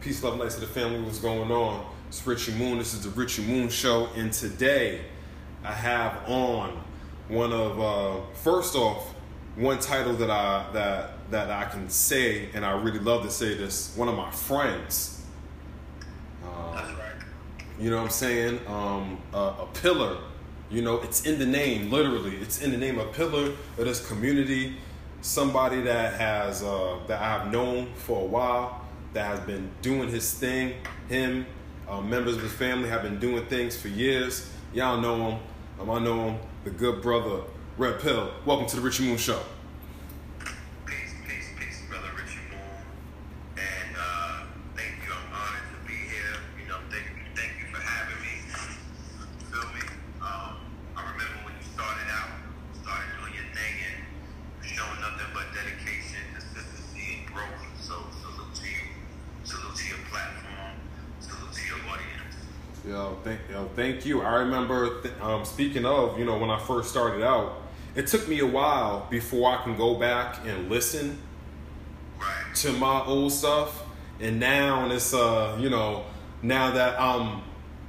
Peace, love, and light to the family. What's going on? It's Richie Moon. This is the Richie Moon Show, and today I have on one of uh, first off one title that I that that I can say, and I really love to say this. One of my friends. That's Um, right. you know what I'm saying? Um, a, a pillar. You know, it's in the name, literally. It's in the name, a pillar of this community. Somebody that has uh, that I've known for a while, that has been doing his thing. Him, uh, members of his family have been doing things for years. Y'all know him. Um, I know him. The good brother, Red Pillar. Welcome to the Richie Moon Show. Peace, peace, peace, brother Richie Moon. And uh, thank you. I'm honored to be here. You know, thank you, thank you for having me. You feel me? Um, I remember when you started out, started doing your thing and showing nothing but dedication, consistency, and growth. So salute to you. Salute to your platform. Salute to your audience. Yo, thank yo, thank you. I remember th- um, speaking of, you know, when I first started out, it took me a while before I can go back and listen to my old stuff, and now it's uh, you know, now that I'm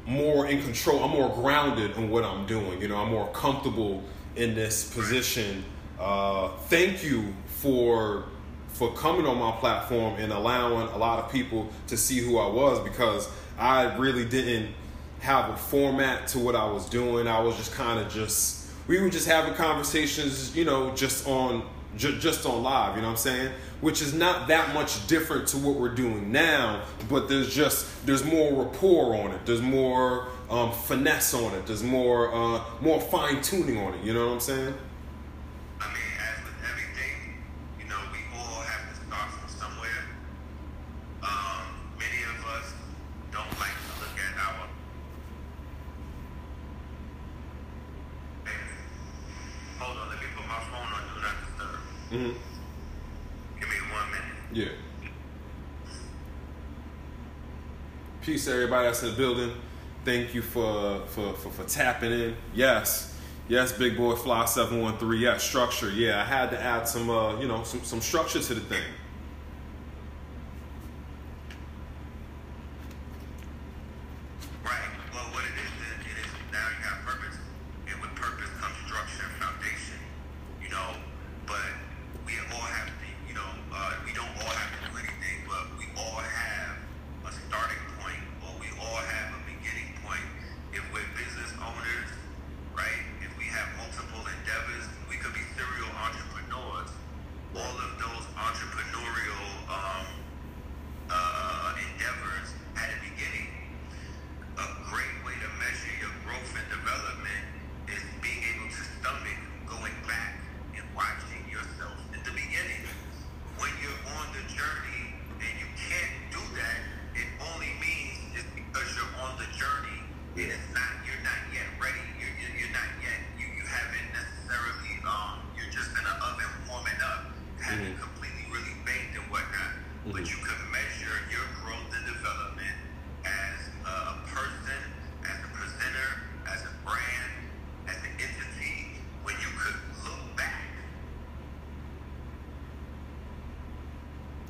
more in control, I'm more grounded in what I'm doing. You know, I'm more comfortable in this position. Uh, thank you for for coming on my platform and allowing a lot of people to see who I was because I really didn't have a format to what I was doing. I was just kind of just we were just having conversations, you know, just on ju- just on live, you know what I'm saying? Which is not that much different to what we're doing now, but there's just there's more rapport on it. There's more um, finesse on it. There's more uh, more fine tuning on it. You know what I'm saying? I mean, as with everything, you know, we all have to start from somewhere. Um, many of us don't like to look at our. Hold on, let me put my phone on Do Not Disturb. Mm-hmm. Give me one minute. Yeah. Peace, to everybody that's in the building. Thank you for for, for, for tapping in. Yes, yes, big boy fly seven one three. Yeah, structure. Yeah, I had to add some uh, you know some some structure to the thing.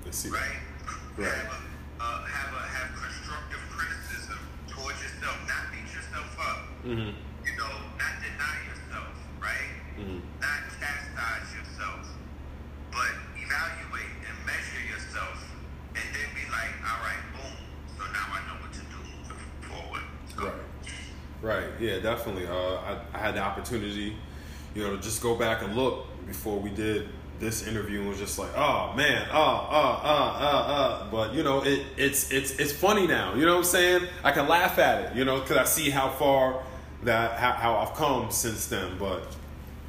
Let's right? Right. Have a, uh, have a have constructive criticism towards yourself, not beat yourself up. Mm-hmm. You know, not deny yourself, right? Mm-hmm. Not chastise yourself, but evaluate and measure yourself, and then be like, all right, boom. So now I know what to do moving forward. So, Right. Right. Yeah, definitely. Uh, I, I had the opportunity, you know, to just go back and look before we did this interview was just like, oh man, oh, oh, oh, oh, oh. But you know, it it's it's it's funny now. You know what I'm saying? I can laugh at it, you know, because I see how far that how, how I've come since then. But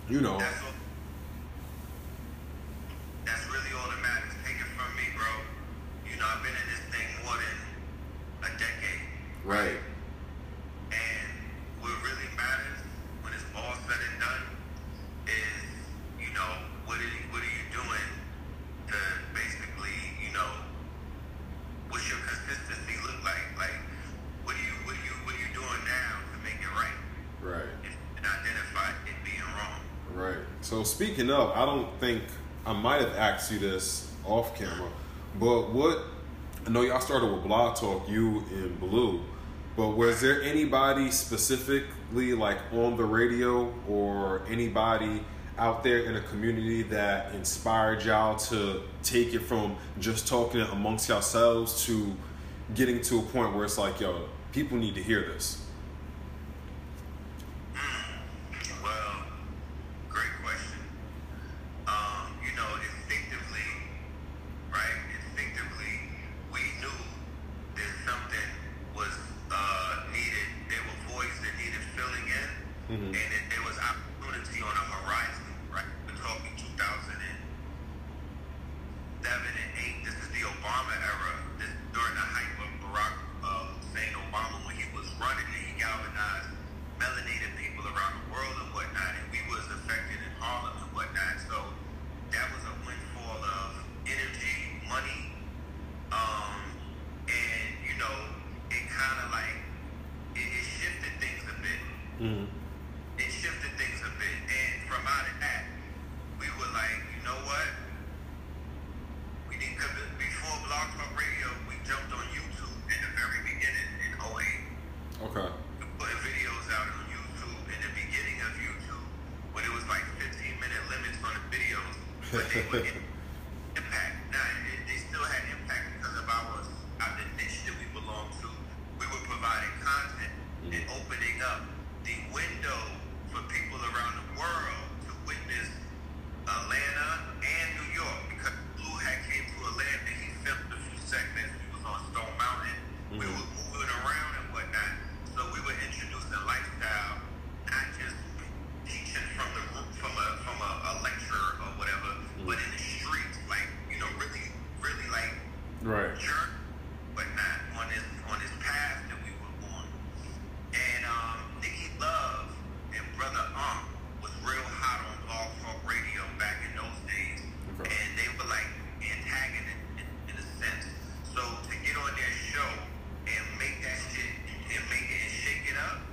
you know, you this off camera, but what I know y'all started with Blog Talk, you and Blue, but was there anybody specifically like on the radio or anybody out there in a community that inspired y'all to take it from just talking amongst yourselves to getting to a point where it's like, yo, people need to hear this?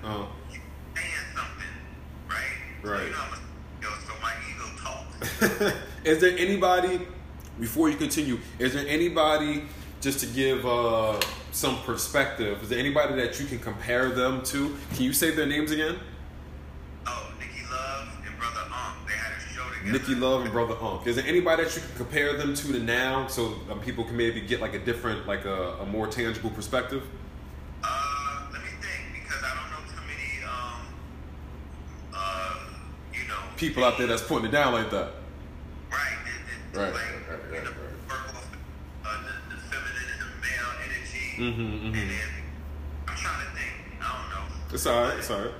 Oh. Saying something, right? Right. So, you know, so my ego talks. is there anybody, before you continue, is there anybody, just to give uh, some perspective, is there anybody that you can compare them to? Can you say their names again? Oh, Nikki Love and Brother Unk. They had a show together. Nikki Love and Brother Is there anybody that you can compare them to to now so um, people can maybe get like a different, like a, a more tangible perspective? people out there that's putting it down like that. Right. It, it, right. Uh, the, feminine and the male energy. Mm-hmm. mm-hmm. And then I'm trying to think. I don't know. It's all right. It's all right.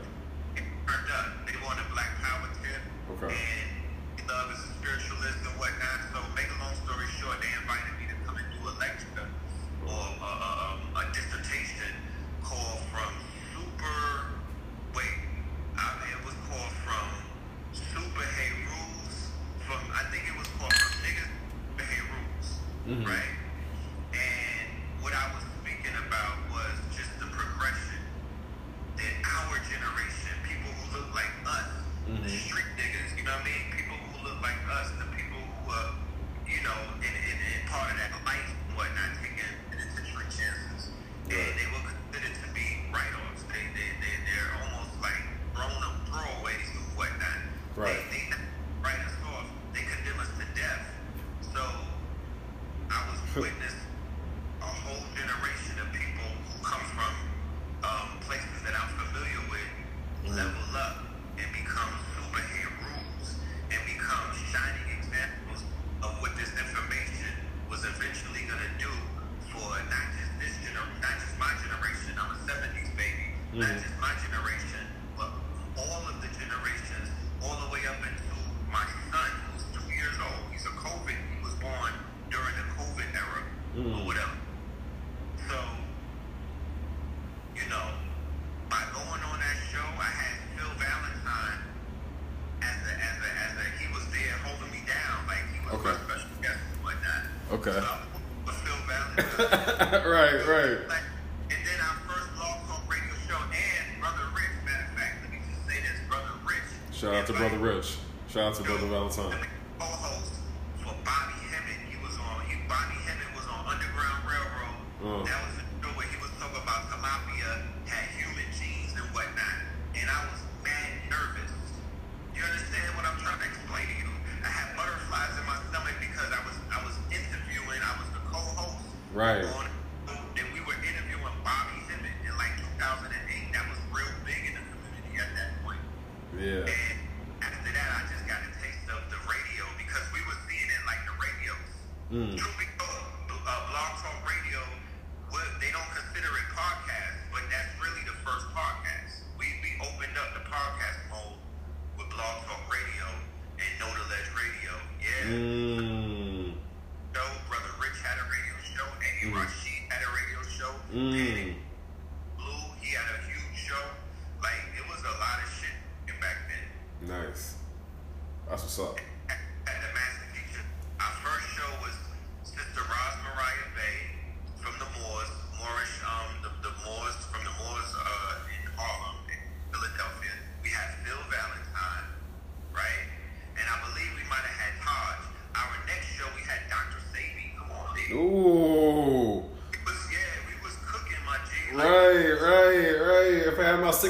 Shout out to Brother Valentine.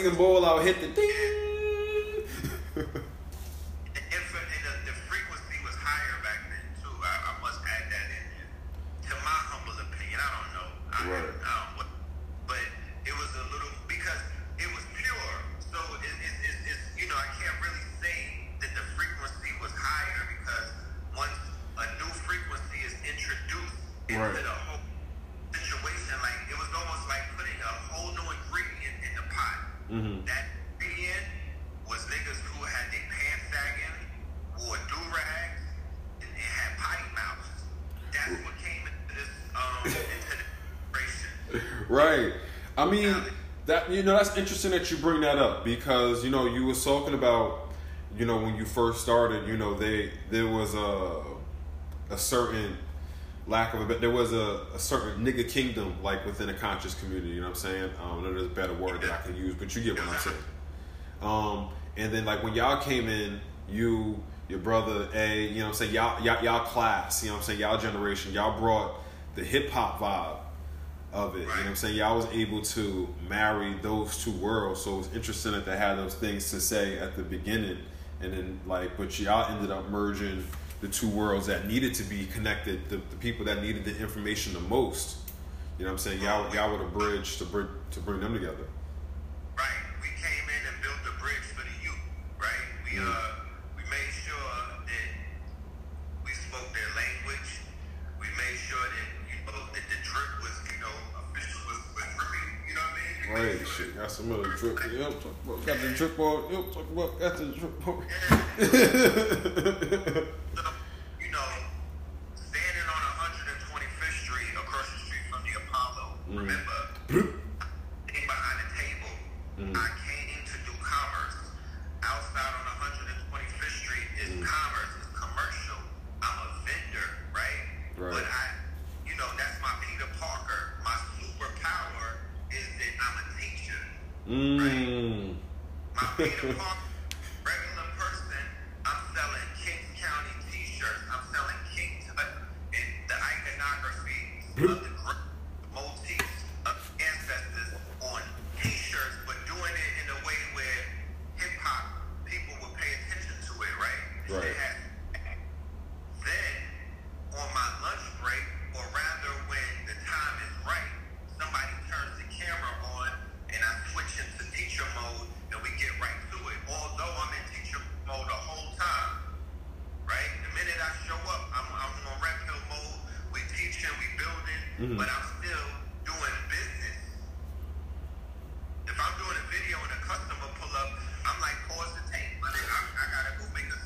singing bowl, I'll hit the ding. know that's interesting that you bring that up because you know you was talking about you know when you first started you know they there was a a certain lack of a but there was a, a certain nigga kingdom like within a conscious community you know what i'm saying? I don't know there's a better word that i can use but you get what i'm saying. Um and then like when y'all came in you your brother a you know what i'm saying? Y'all y'all, y'all class you know what i'm saying? Y'all generation y'all brought the hip-hop vibe of it. You know what I'm saying? Yeah, I was able to marry those two worlds. So it was interesting that they had those things to say at the beginning. And then, like, but y'all ended up merging the two worlds that needed to be connected, the, the people that needed the information the most. You know what I'm saying? Y'all, y'all were the bridge to, bring to bring them together. trip on. You'll talk about after the trip on.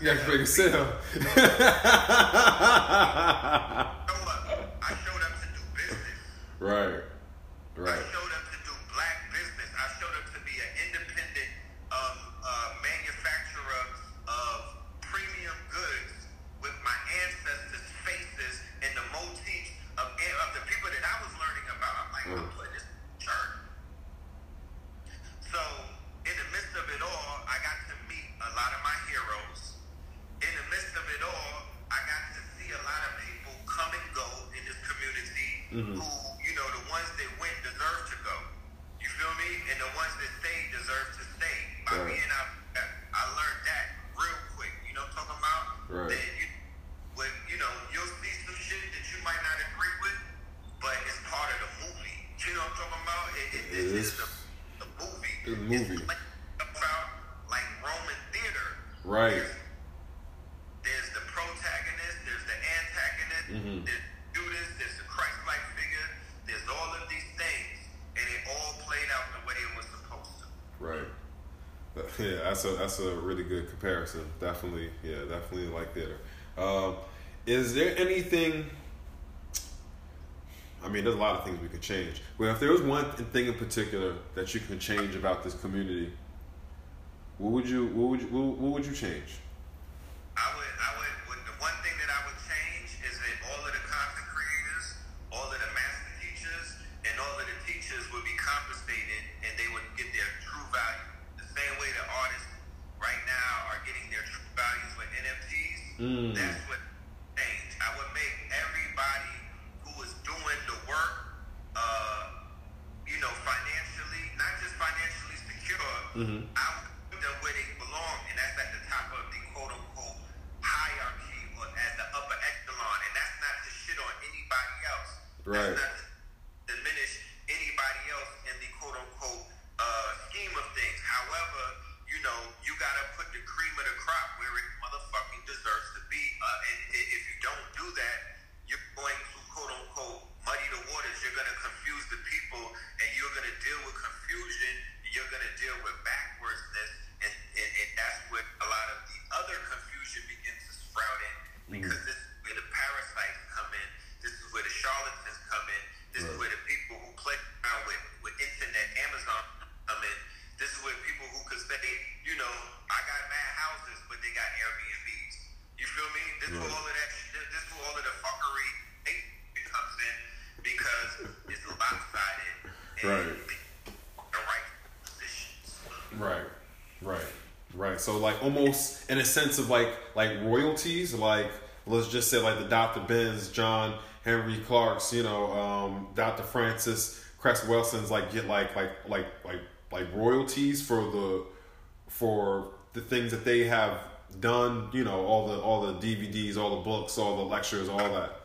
That's ready to sell. that's a that's a really good comparison. Definitely, yeah, definitely like theater. Um, is there anything? I mean, there's a lot of things we could change. Well, if there was one thing in particular that you can change about this community, what would you what would you, what would you change? like almost in a sense of like like royalties, like let's just say like the Dr. Ben's, John Henrik Clarke's, you know, um, Dr. Frances Cress Welsing's like get like like like like like royalties for the for the things that they have done, you know, all the all the DVDs, all the books, all the lectures, all that.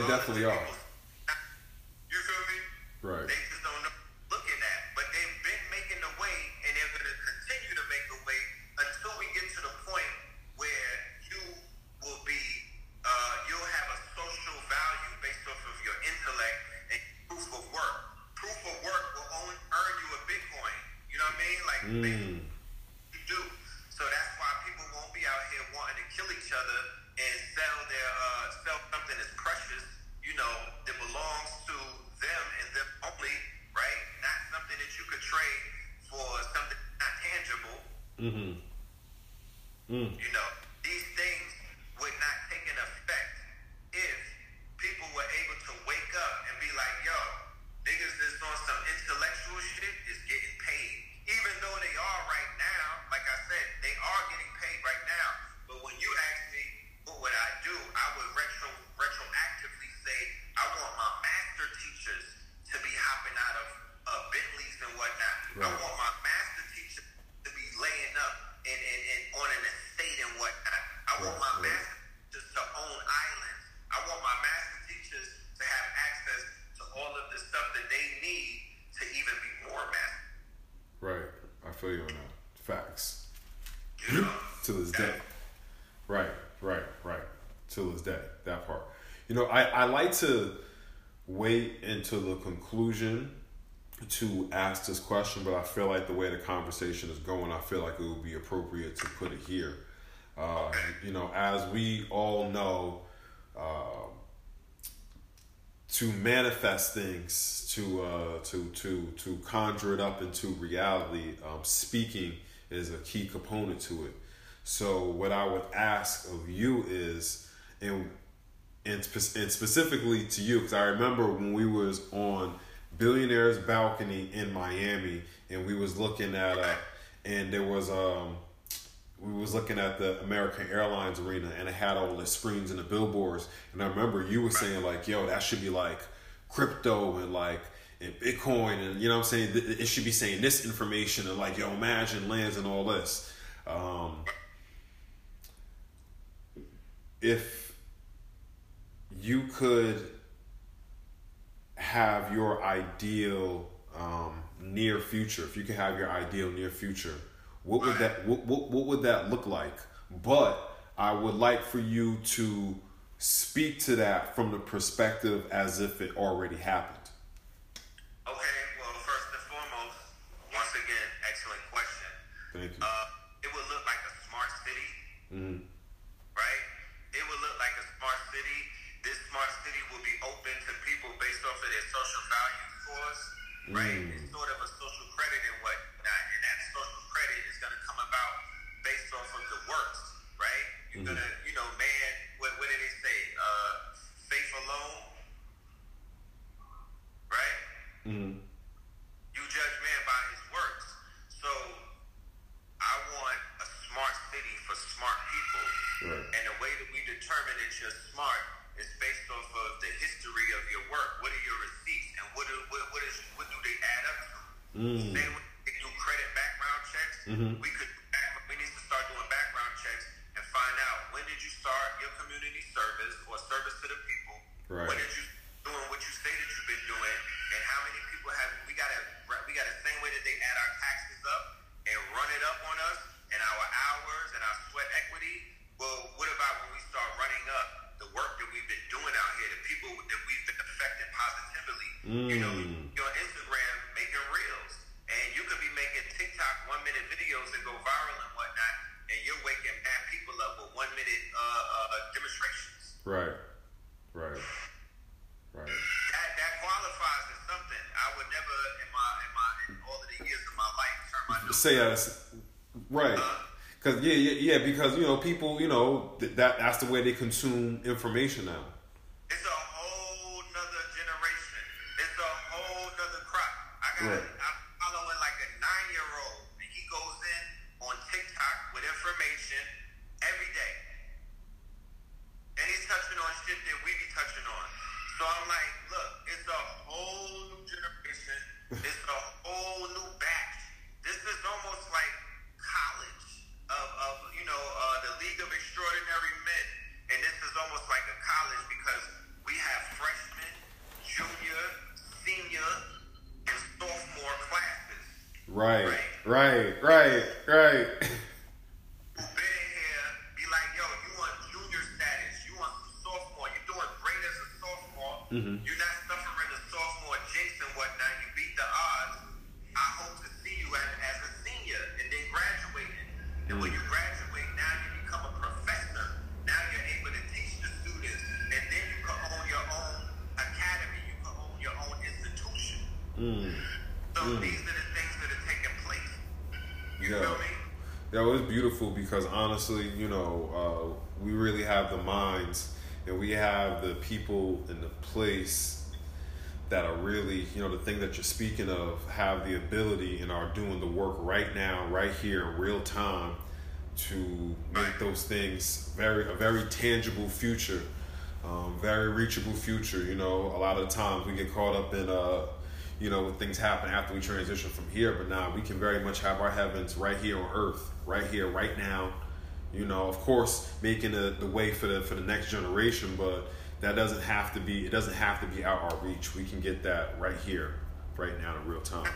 they definitely are. Know, I, I like to wait until the conclusion to ask this question, but I feel like the way the conversation is going, I feel like it would be appropriate to put it here. Uh, you know, as we all know, uh, to manifest things, to uh, to to to conjure it up into reality, um, speaking is a key component to it. So, what I would ask of you is, and and, spe- and specifically to you, because I remember when we was on Billionaire's balcony in Miami, and we was looking at uh, and there was um we was looking at the American Airlines arena and it had all the screens and the billboards. And I remember you were saying like, yo, that should be like crypto and like and Bitcoin and you know what I'm saying? It should be saying this information and like, yo, imagine lands and all this. Um, if you could have your ideal um, near future, if you could have your ideal near future, what would that what, what, what would that look like? But I would like for you to speak to that from the perspective as if it already happened. Okay, well, first and foremost, once again, excellent question. Thank you. Uh, it would look like a smart city, Mhm. right? It would look like a smart city. This smart city will be open to people based off of their social value scores, right? Mm. It's sort of a social credit and whatnot, and that social credit is going to come about based off of the works, right? You're Mhm. gonna, you know, man, what, what did they say? Uh, faith alone, right? Mhm. You judge man by his works. So I want a smart city for smart people. Right. And the way that we determine that you're smart Mm. With they do credit background checks. Mhm. Th- that that's the way they consume information now. You know, uh, we really have the minds and we have the people in the place that are really, you know, the thing that you're speaking of have the ability and are doing the work right now, right here in real time to make those things very a very tangible future, um, very reachable future. You know, a lot of times we get caught up in uh, you know, things happen after we transition from here, but now we can very much have our heavens right here on earth, right here, right now. You know, of course, making the, the way for the for the next generation, but that doesn't have to be it doesn't have to be out our reach. We can get that right here, right now in real time.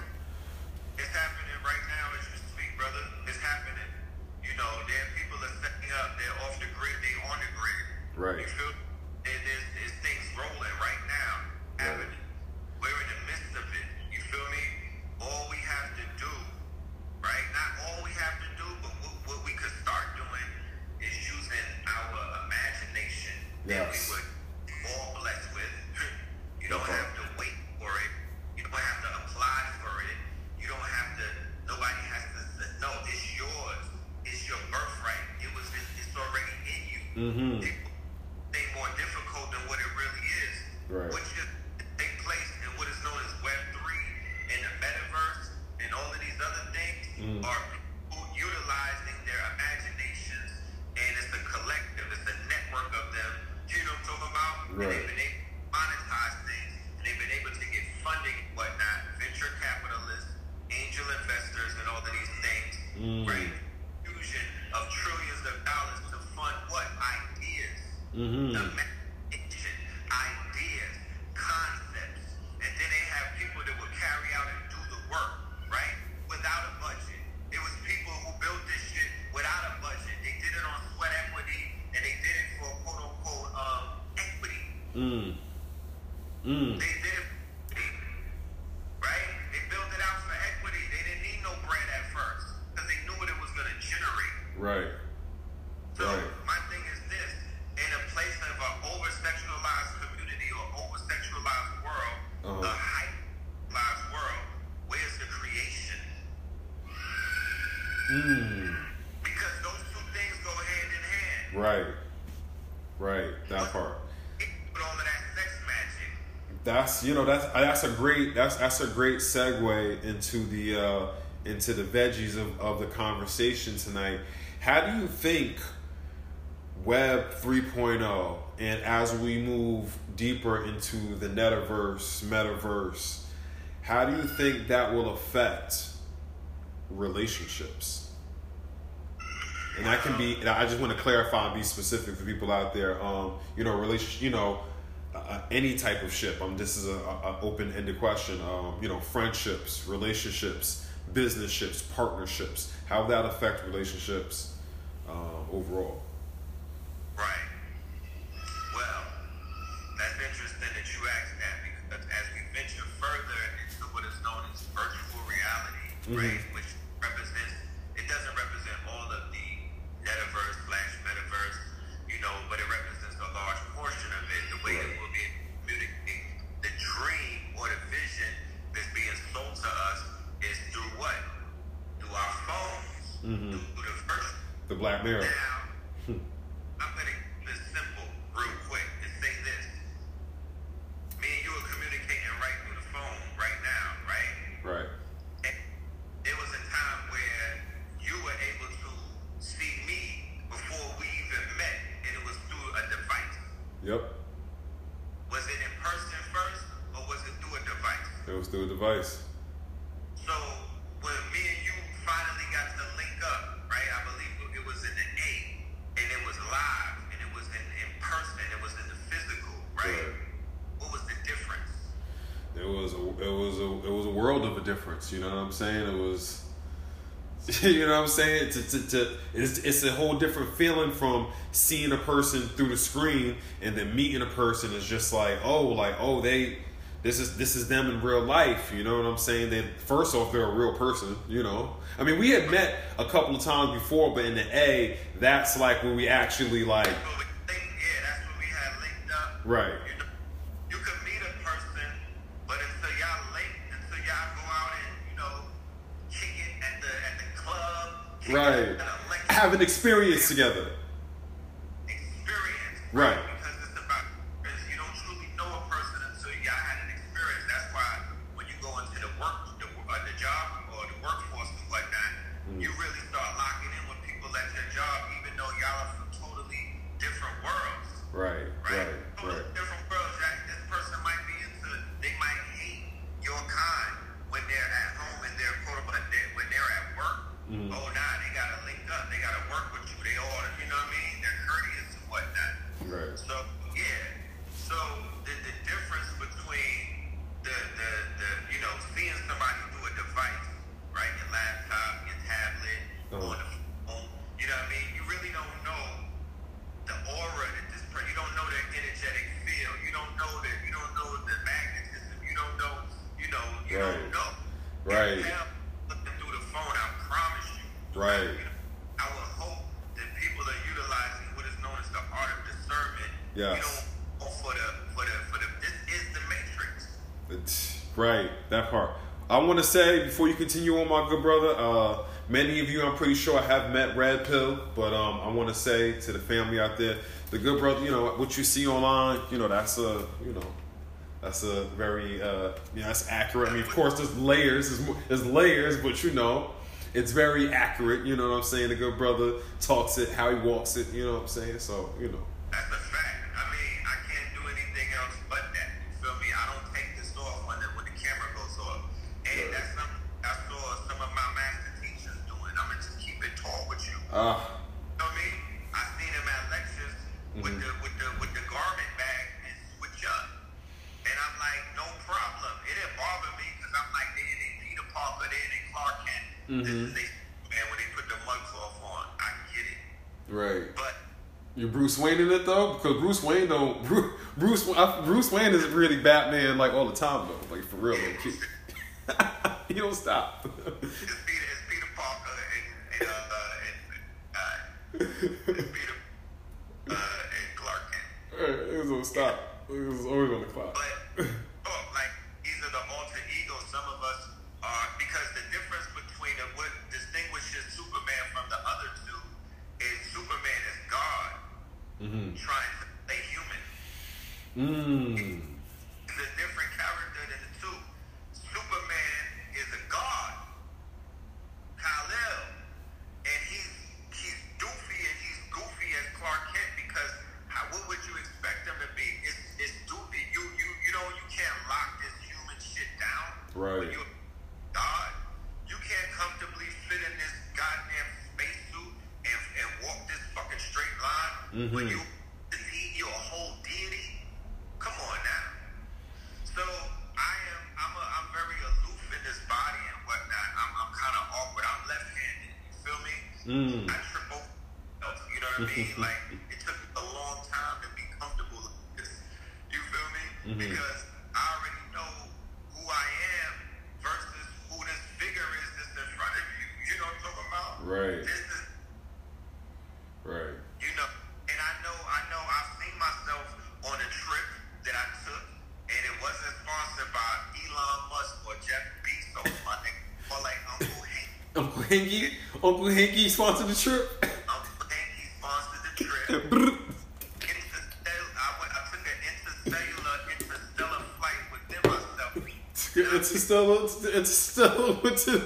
That's you know that's that's a great that's that's a great segue into the uh, into the veggies of, of the conversation tonight. How do you think Web 3.0 and as we move deeper into the metaverse, metaverse, how do you think that will affect relationships? And that can be. I just want to clarify and be specific for people out there. Um, you know, relationship. You know, uh, any type of ship. Um, this is a, a open ended question. Um, you know, friendships, relationships, business ships, partnerships. How that affect relationships um, overall? Right. Well, that's interesting that you asked that because as we venture further into what is known as virtual reality, Mhm. right, which represents it doesn't represent all of the metaverse slash metaverse, you know, but it represents a large portion of it. The way Right. it will be communicating the dream or the vision that's being sold to us is through what? Through our phones, Mhm. through the virtual The Black Mirror. now, I'm gonna keep it simple, real quick, and say this. Me and you are communicating right through the phone right now, right? Right. And there was a time where you were able to see me before we even met, and it was through a device. Yep. Was it in person first, or was it through a device? It was through a device. So when me and you finally got to link up, right? I believe it was in the A, and it was live, and it was in, in person, and it was in the physical, right? Right. What was the difference? It was a, it was a, it was a world of a difference. You know what I'm saying? It was, you know what I'm saying? To, to, to, it's, it's a whole different feeling from seeing a person through the screen and then meeting a person is just like, oh, like, oh, they this is this is them in real life, you know what I'm saying? They first off they're a real person, you know. I mean we had met a couple of times before, but in the A, that's like when we actually like yeah, we Right. Right. Have an experience together. Right. to say before you continue on, my good brother, uh, many of you, I'm pretty sure, have met Red Pill, but um, I want to say to the family out there, the good brother, you know, what you see online, you know, that's a, you know, that's a very, uh, you know, that's accurate. I mean, of course, there's layers, there's, there's layers, but you know, it's very accurate. You know what I'm saying? The good brother talks it, how he walks it. You know what I'm saying? So you know, because Bruce Wayne don't Bruce Bruce, Wayne is really Batman like all the time though, like for real. Like, he don't stop. It was gonna stop. It was always on the clock. But, oh, like, these are the alter egos. Some of us are, because the mm-hmm. trying to stay human. Mm. mean? like it took a long time to be comfortable. You feel me? Mm-hmm. Because I already know who I am versus who this figure is that's in front of you. You know what I'm talking about? Right. This Right. You know, and I know I know I've seen myself on a trip that I took and it wasn't sponsored by Elon Musk or Jeff Bezos. Or like Uncle Hanky. Uncle Hanky? Uncle Hanky sponsored the trip? still it's still to,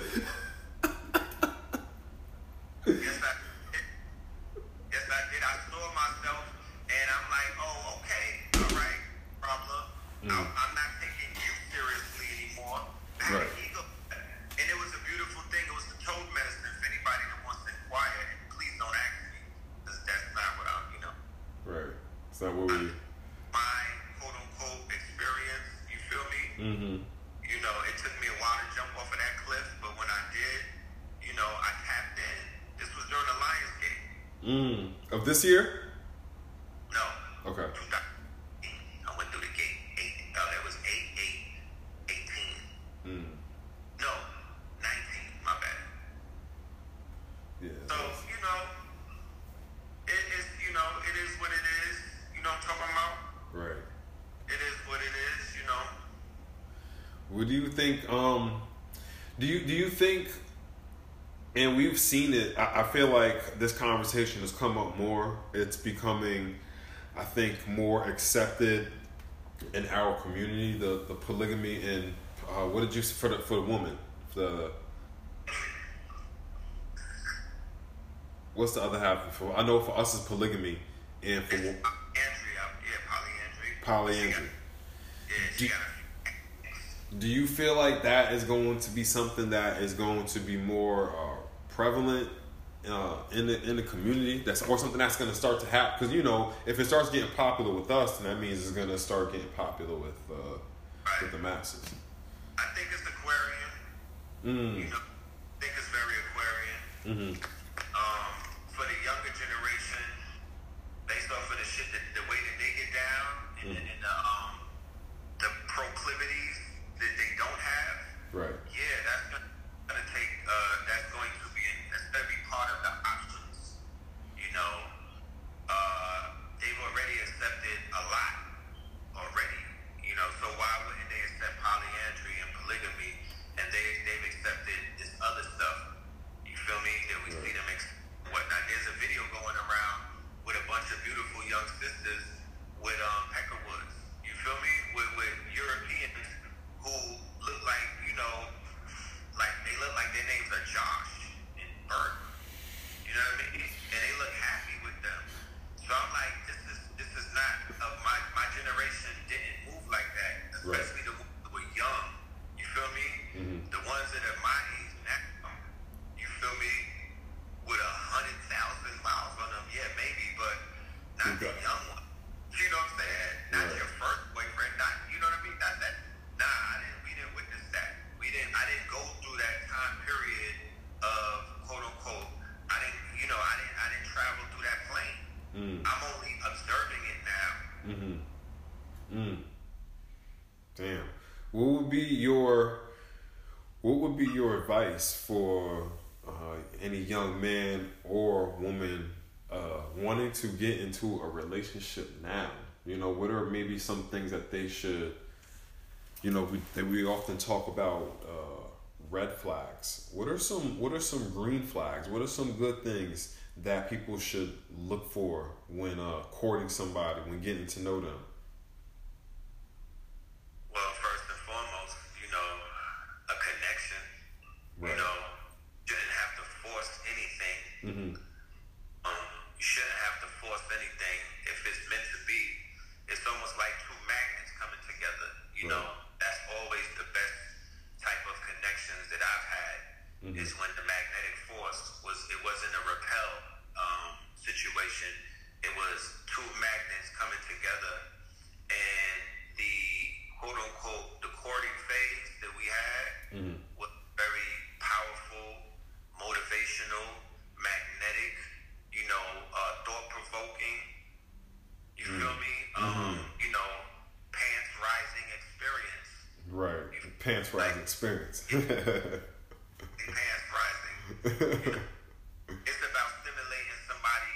it. I, I feel like this conversation has come up more. It's becoming, I think, more accepted in our community. The the polygamy and uh, what did you for the for the woman the what's the other half for? I know for us it's polygamy and for Andrea, yeah, polyandry. polyandry. Yeah, Do- Do you feel like that is going to be something that is going to be more uh, prevalent uh, in the in the community? That's or something that's going to start to happen because you know if it starts getting popular with us, then that means it's going to start getting popular with uh, with the masses. I think it's Aquarian. Mm. You know, I think it's very Aquarian. hmm Um, for the younger generation, based off of the shit that the way that they get down and, the, and the um the proclivities that they don't have. Right. Yeah, that's gonna, gonna take. Uh, that's going to be. That's gonna be part of the options. You know, uh, they've already accepted a lot already. You know, so why wouldn't they accept polyandry and polygamy? And they they've accepted this other stuff. You feel me? That we see them ex- whatnot. There's a video going around with a bunch of beautiful young sisters with um peckerwoods. You feel me? With with Europeans who look like you know, like they look like their names are Josh and Bert. You know what I mean? And they look happy with them. So I'm like, this is this is not of my my generation didn't move like that, Right. especially the ones that were young. You feel me? Mhm. The ones that are my age now. You feel me? With a hundred thousand miles on them, yeah, maybe, but not the Okay. young one. You know what I'm saying? Not Right. your first boyfriend, not you know what I mean? Not that. Nah, I didn't. We didn't witness that. We didn't. I didn't go through that time period of quote unquote. I didn't. You know, I didn't. I didn't travel through that plane. Mm. I'm only observing it now. Mm-hmm. Mm. Damn. What would be your what would be your advice for uh, any young man or woman uh, wanting to get into a relationship now? You know, what are maybe some things that they should, you know, we, that we often talk about uh, red flags. What are some What are some green flags? What are some good things that people should look for when uh, courting somebody, when getting to know them? Well, first and foremost, you know, a connection. Right. You know, you shouldn't have to force anything. Mm-hmm. Um, you shouldn't have to force anything if it's meant to be. It's almost like two magnets coming together. You Right. know, that's always the best type of connections that I've had. Mhm. Is when the magnetic force was it wasn't a repel um, situation. It was two magnets coming together, and the quote unquote the courting phase that we had Mm-hmm. was very powerful, motivational, magnetic, you know, uh, thought provoking. You feel me? Um, you know, pants rising experience. Right. Pants rising experience. Pants rising. It's about stimulating somebody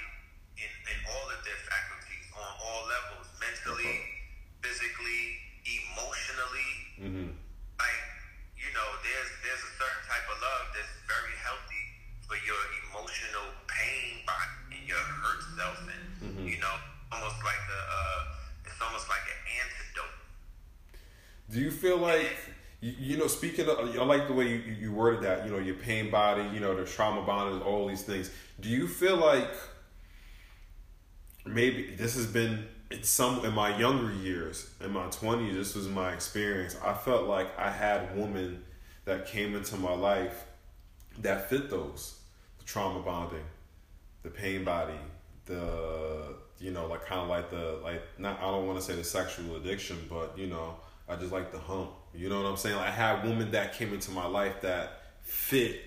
in, in all of their faculties on all levels mentally, physically, emotionally. mm-hmm. like you know there's there's a certain type of love that's very healthy for your emotional pain body and your hurt self and Mhm. you know almost like a uh, it's almost like an antidote Do you feel like you, you know? Speaking of, I like the way you, you worded that. You know, your pain body. You know, the trauma bonded. All these things. Do you feel like maybe this has been in some in my younger years, in my twenties? This was my experience. I felt like I had women that came into my life that fit those the trauma bonding, the pain body, the you know like kind of like the like not I don't want to say the sexual addiction, but you know I just like the hump. You know what I'm saying? Like, I had women that came into my life that fit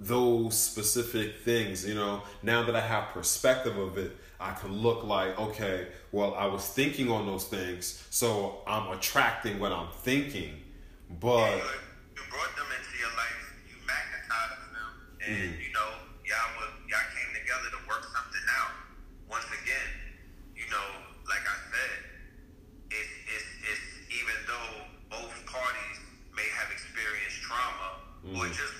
those specific things. You know, now that I have perspective of it, I can look like okay, well I was thinking on those things, so I'm attracting what I'm thinking, but. you, you brought them into your life you magnetized them and you know y'all were, y'all came together to work something out once again you know like I said it's, it's, it's even though both parties may have experienced trauma or Mhm. just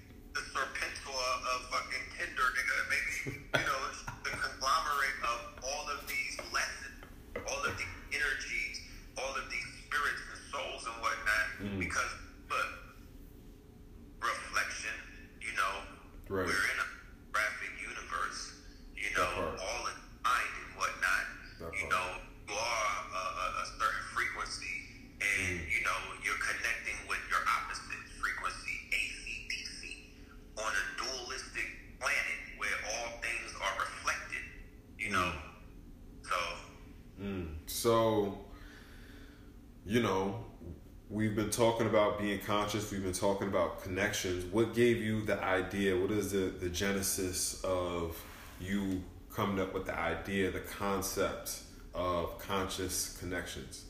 been talking about being conscious, we've been talking about connections. What gave you the idea? What is the, the genesis of you coming up with the idea, the concept of conscious connections?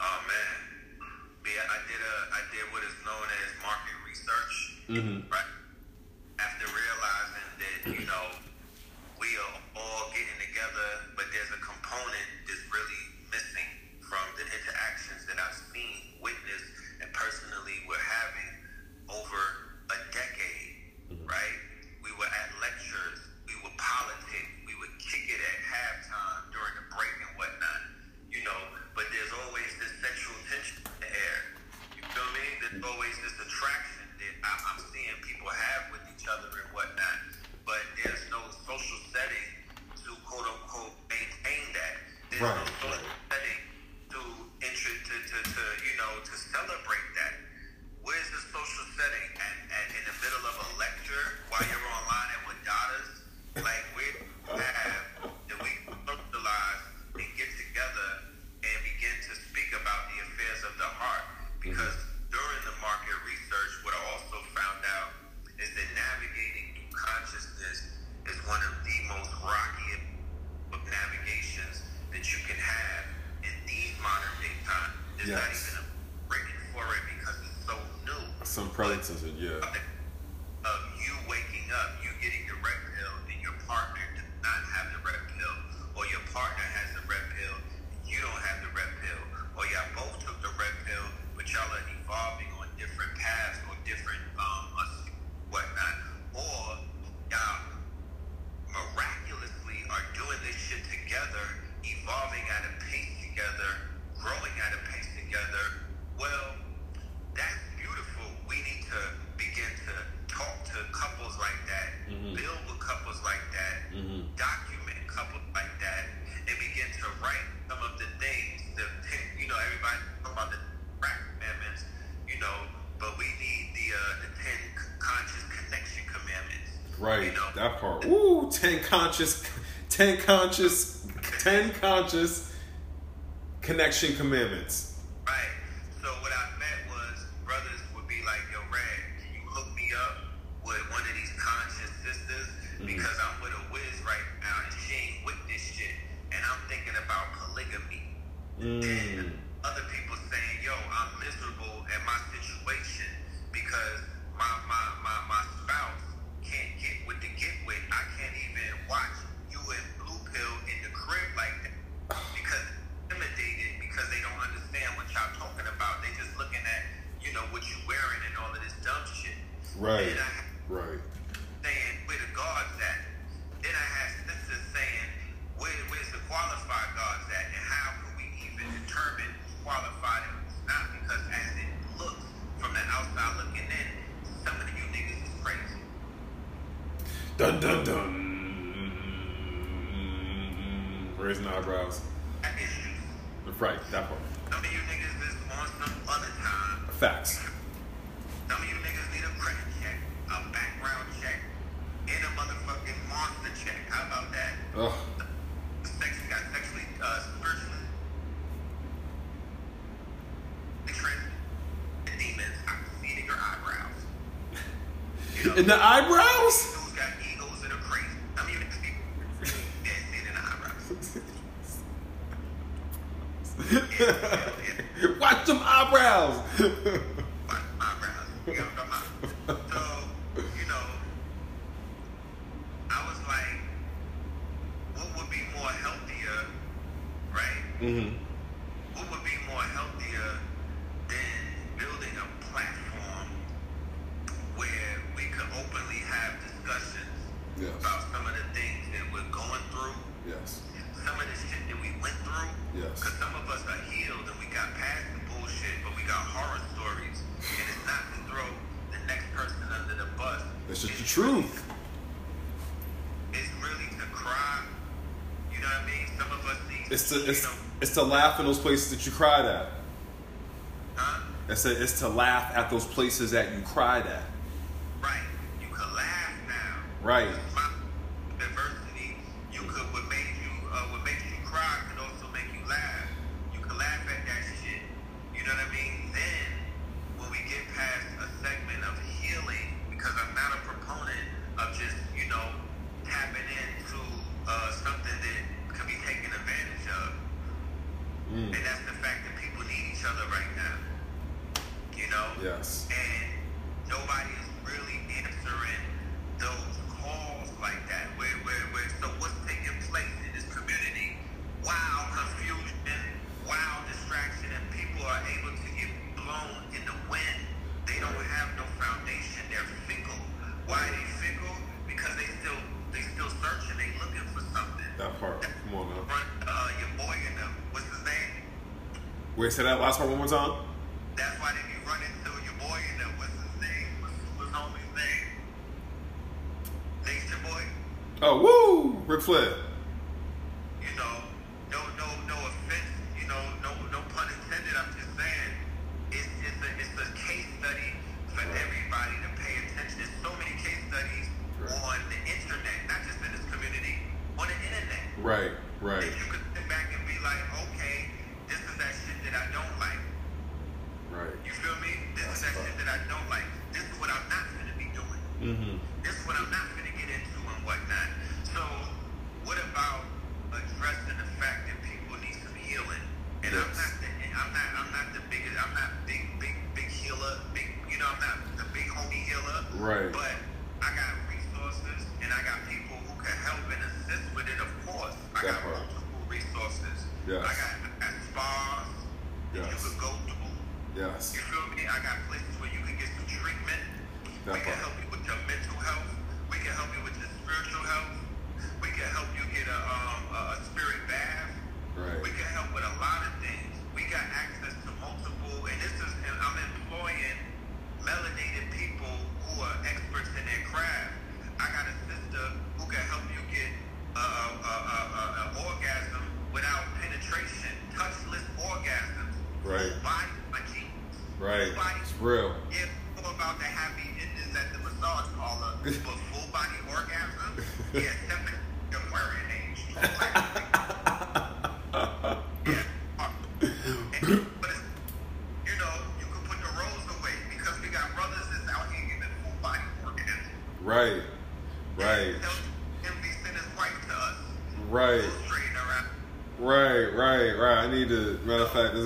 Oh man. Yeah, I did a I did what is known as market research. Mm-hmm. Right? 10 conscious 10 conscious 10 conscious connection commandments. the It's to laugh in those places that you cried at. Huh? I it's to laugh at those places that you cried at. Right. You can laugh now. Right. Say that last part one more time.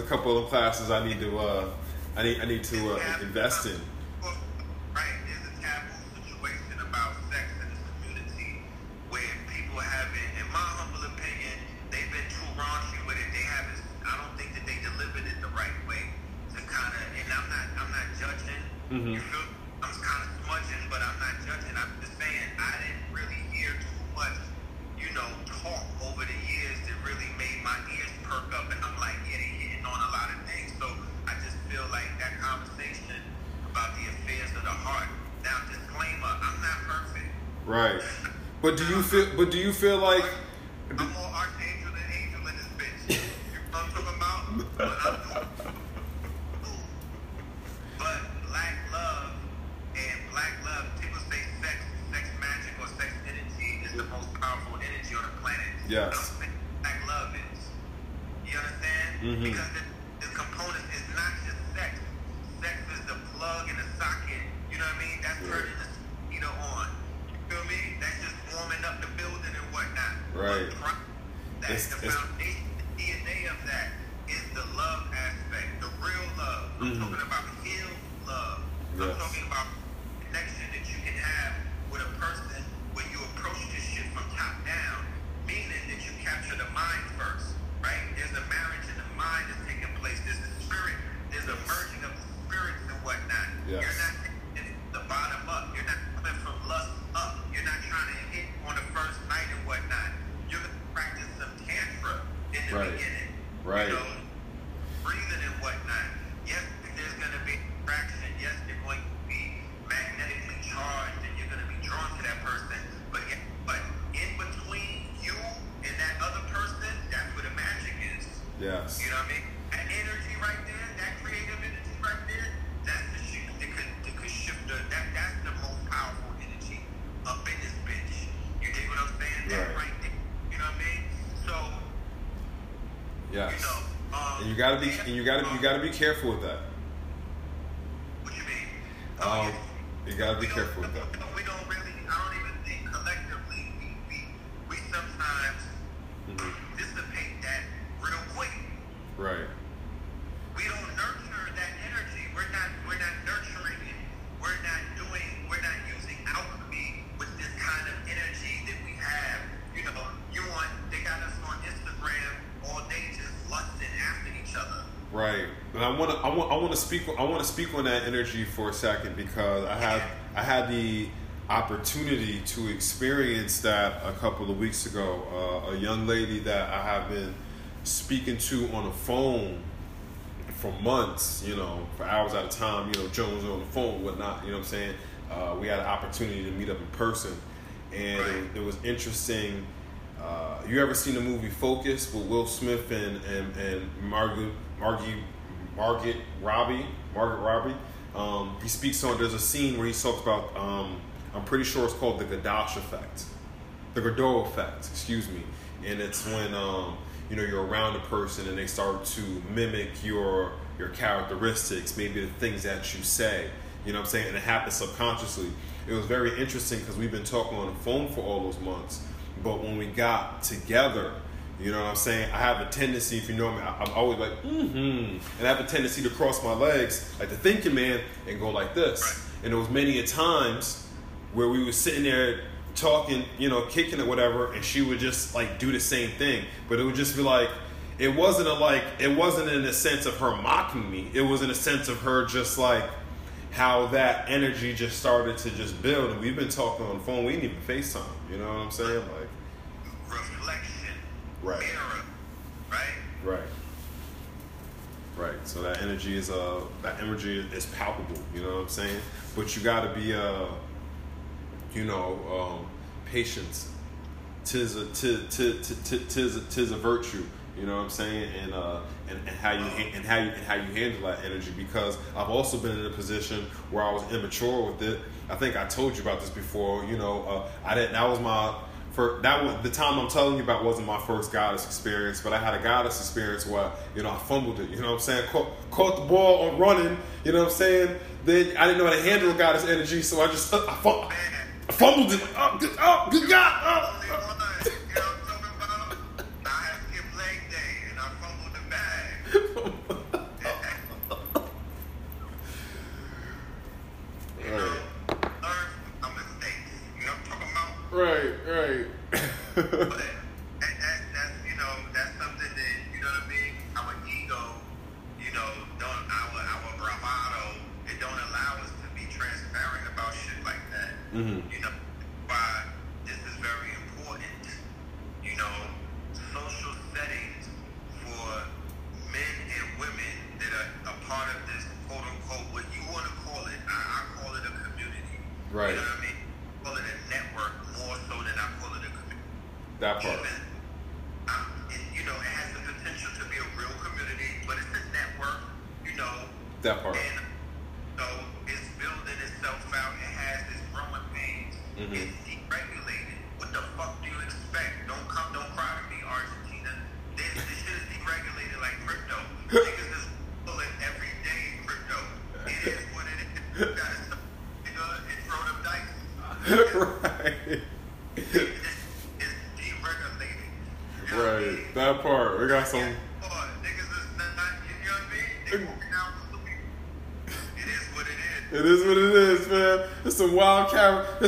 a couple of classes I need to uh, I need I need to uh, invest in. Feel like? I'm more archangel than angel in this bitch. You know what I'm talking about? But I'm doing But black love and black love, people say sex, sex magic or sex energy is the most powerful energy on the planet. Yes. But I'm saying black love is. You understand? Mhm. Because the, the component is not just sex. Sex is the plug in the socket. You know what I mean? That's turning the you know on. You feel me? That's just warming up the building and whatnot. Right. But That's It's- the it's- foundation, the DNA of that is the love aspect, the real love. I'm Mhm. talking about healed love. I'm Yes. talking about connection that you can have with a person when you approach this shit from top down, meaning that you capture the mind first, right? There's a marriage in the mind that's taking place. There's a spirit. There's a merging of the spirits and whatnot. Yes. You're not taking the bottom up. You're not coming from lust up. You're not trying to hit on the first night and whatnot. You're going to practice some tantra in the Right. beginning. Right. You know, breathing and whatnot. Yes, there's going to be attraction. Yes, you're going to be magnetically charged and you're going to be drawn to that person. But yeah, but in between you and that other person, that's where the magic is. Yes. You know what I mean? That energy right there, that creative energy right there, that's the shit that could, that could shift the, that, that's the most powerful energy up in this bitch. You dig what I'm saying? That Right. right there. You know what I mean? So, Yes. you know, um, And you gotta be. And you gotta. You gotta be careful with that. What you mean? Um, yes. you gotta be We careful don't- with that. We don't really, I don't even think collectively, we, we, we sometimes Mhm. dissipate that real quick. Right. We don't nurture that energy. We're not we're not nurturing it. We're not doing we're not using alchemy with this kind of energy that we have. You know, you want they got us on Instagram all day just lusting after each other. Right. And I want to. I want. I want to speak. I want to speak on that energy for a second because I had. I had the opportunity to experience that a couple of weeks ago. Uh, a young lady that I have been speaking to on the phone for months. You know, for hours at a time. You know, Jones on the phone, whatnot. You know what I'm saying? Uh, we had an opportunity to meet up in person, and it, it was interesting. Uh, you ever seen the movie Focus with Will Smith and and and Margaret Margie Margaret Robbie Margaret Robbie? Um, he speaks on. There's a scene where he talks about. Um, I'm pretty sure it's called the Gadash effect, the Godot effect. Excuse me. And it's when um, you know you're around a person and they start to mimic your your characteristics, maybe the things that you say. You know what I'm saying? And it happens subconsciously. It was very interesting because we've been talking on the phone for all those months. But when we got together, you know what I'm saying? I have a tendency, if you know me, I'm always like, mm-hmm. And I have a tendency to cross my legs like the thinking man and go like this. And there was many a times where we were sitting there talking, you know, kicking it, whatever, and she would just like do the same thing. But it would just be like, it wasn't a like, it wasn't in a sense of her mocking me. It was in a sense of her just like how that energy just started to just build. And we've been talking on the phone. We didn't even FaceTime. You know what I'm saying? Like. Right. Mirror. Right? right. Right. So that energy is uh that energy is palpable, you know what I'm saying? But you gotta be uh you know, um patience. Tis a tis, tis, tis, tis, tis a virtue, you know what I'm saying? And uh and, and how you and how you and how you handle that energy because I've also been in a position where I was immature with it. I think I told you about this before, you know, uh I didn't that was my for that was the time I'm telling you about wasn't my first goddess experience, but I had a goddess experience where you know I fumbled it. You know what I'm saying? Caught, caught the ball on running. You know what I'm saying? Then I didn't know how to handle goddess energy, so I just I, fum- I fumbled it. Oh, good, oh, good God! Oh, uh.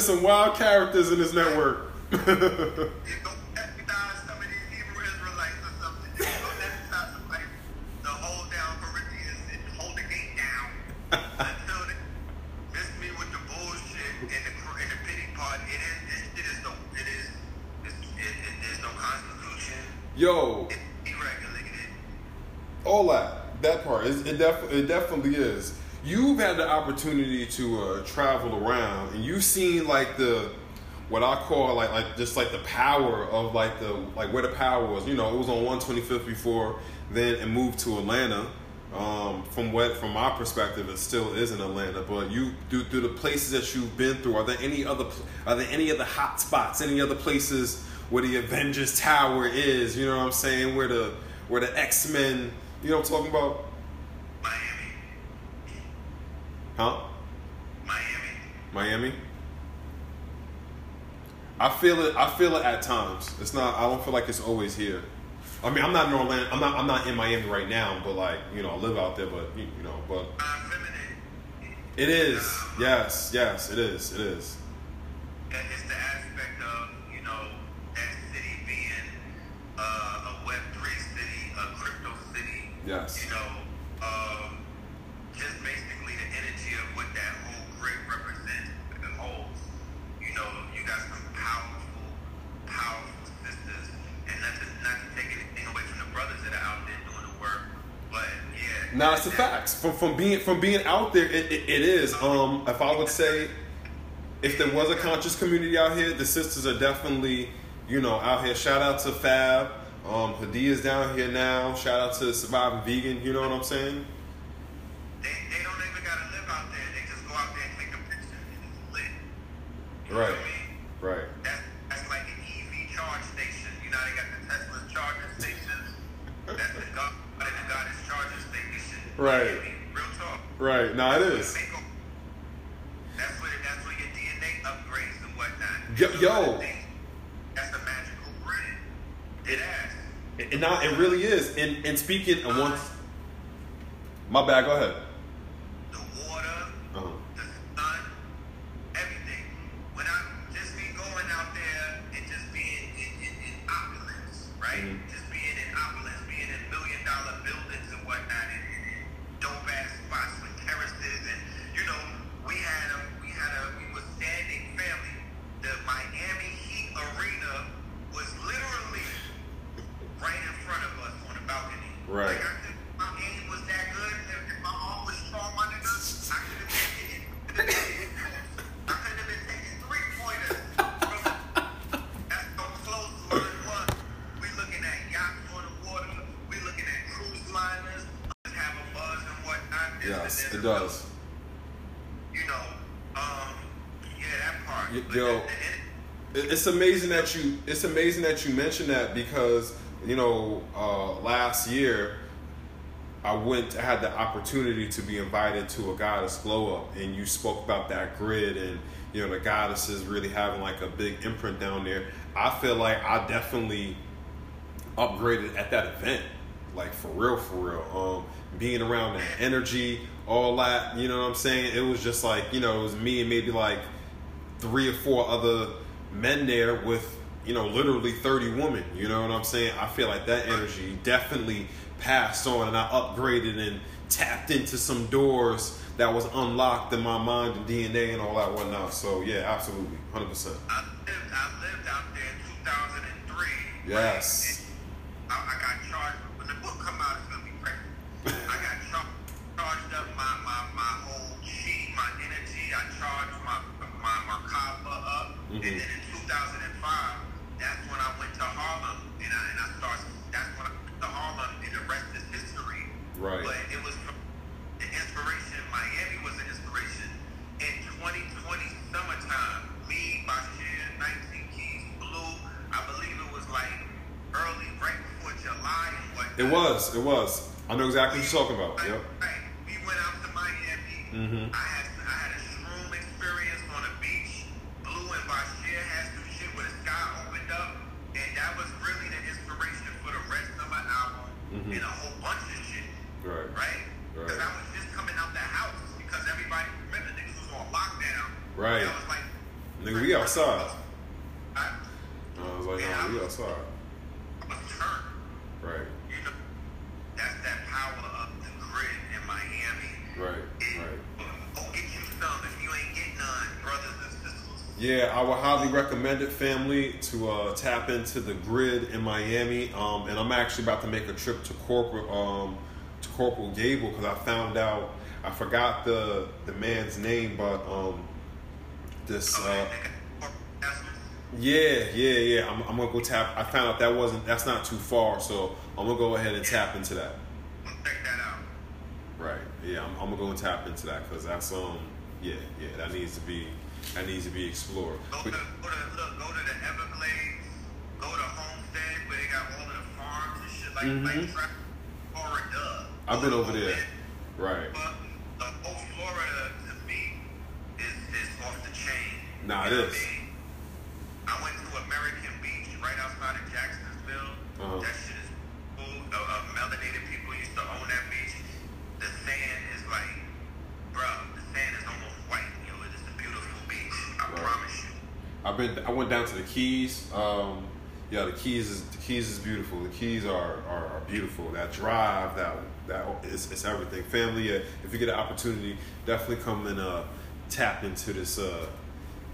Some wild characters in this network. opportunity to uh, travel around, and you've seen like the what I call like like just like the power of like the like where the power was. You know, it was on 125th before, then it moved to Atlanta. Um, from what from my perspective, it still is in Atlanta. But you through through the places that you've been through, are there any other are there any other hot spots? Any other places where the Avengers Tower is? You know what I'm saying? Where the where the X Men? You know what I'm talking about? Miami. Huh? Miami. Miami. I feel it. I feel it at times. It's not. I don't feel like it's always here. I mean, I'm not in Orlando. I'm not. I'm not in Miami right now. But like, you know, I live out there. But you, you know, but it is. Yes. Yes. It is. It is. And it's the aspect of, you know, that city being uh, a Web3 city, a crypto city. Yes. You know, um, just basically sisters. And not to, not to take anything away from the brothers that are out there doing the work. But yeah. Now it's the facts. From from being from being out there, it, it, it is. Um, if I would say, if there was a conscious community out here, the sisters are definitely, you know, out here. Shout out to Fab. Um, Hadia's down here now. Shout out to Surviving Vegan. You know what I'm saying? They, they don't even gotta live out there. They just go out there and take a picture and Right. Real talk. Right. Now it is. That's where that's where your DNA upgrades and whatnot. Yo- yo. are the things. That's a magical grid. It ass. And now it really is. And and speaking and once, my bad. Go ahead. You. It's amazing that you mentioned that because you know uh, last year I went. I had the opportunity to be invited to a goddess glow up, and you spoke about that grid and you know the goddesses really having like a big imprint down there. I feel like I definitely upgraded at that event, like for real, for real. Um, being around that energy, all that, you know what I'm saying? It was just like you know it was me and maybe like three or four other men there with you know literally 30 women you know what i'm saying i feel like that energy definitely passed on and i upgraded and tapped into some doors that was unlocked in my mind and dna and all that whatnot so yeah absolutely 100% I lived, I lived out there in 2003. Yes. I, I got charged. When the book come out, it's gonna be crazy. I got char- charged up my, my, my whole chi, my energy. I charged my my Merkaba up, Mhm. and then in 2005, that's when I went to Harlem and I, and I started, that's when I went to Harlem and the rest is history. Right. But it was the inspiration, Miami was an inspiration. In 2020 summertime, me, Bashir, 19 Keys, Blue, I believe it was like early, right before July and whatnot. It was, it was. I know exactly we, what you're talking about. I, yep. We went out to Miami. Mm-hmm. I had I had a shroom experience on a beach. Blue and Bashir had that was really the inspiration for the rest of my album Mhm. and a whole bunch of shit. Right. Right? Because Right. I was just coming out the house because everybody remember niggas was on lockdown. Right. I was like, Nigga, we outside. I, I was like, no, we outside. I was turned. Right. You know, that's that power of the grid in Miami. Right. It- Right. Go get you some if you ain't get none, brothers. Yeah, I would highly recommend it, family, to uh, tap into the grid in Miami. Um, and I'm actually about to make a trip to corporate um, to Coral Gable because I found out I forgot the the man's name, but um, this. Uh, yeah, yeah, yeah. I'm, I'm gonna go tap. I found out that wasn't that's not too far, so I'm gonna go ahead and tap into that. Right. Yeah, I'm, I'm gonna go and tap into that because that's um yeah yeah that needs to be that needs to be explored. Go to, go to, look, go to the Everglades, go to Homestead where they got all of the farms and shit like, Mhm. like Florida. I've been over there. Right. But the whole Florida to me is, is off the chain. Nah, it is. You know what is. I mean? I went to American Beach right outside of Jacksonville. Uh-huh. That shit is cool. Uh, uh, melanated people used to own that beach. The sand is like, bro, the sand is almost I've been. I went down to the Keys. Um, yeah, the Keys is the Keys is beautiful. The Keys are, are, are beautiful. That drive, that that it's, it's everything. Family. Uh, if you get an opportunity, definitely come and uh, tap into this. Uh,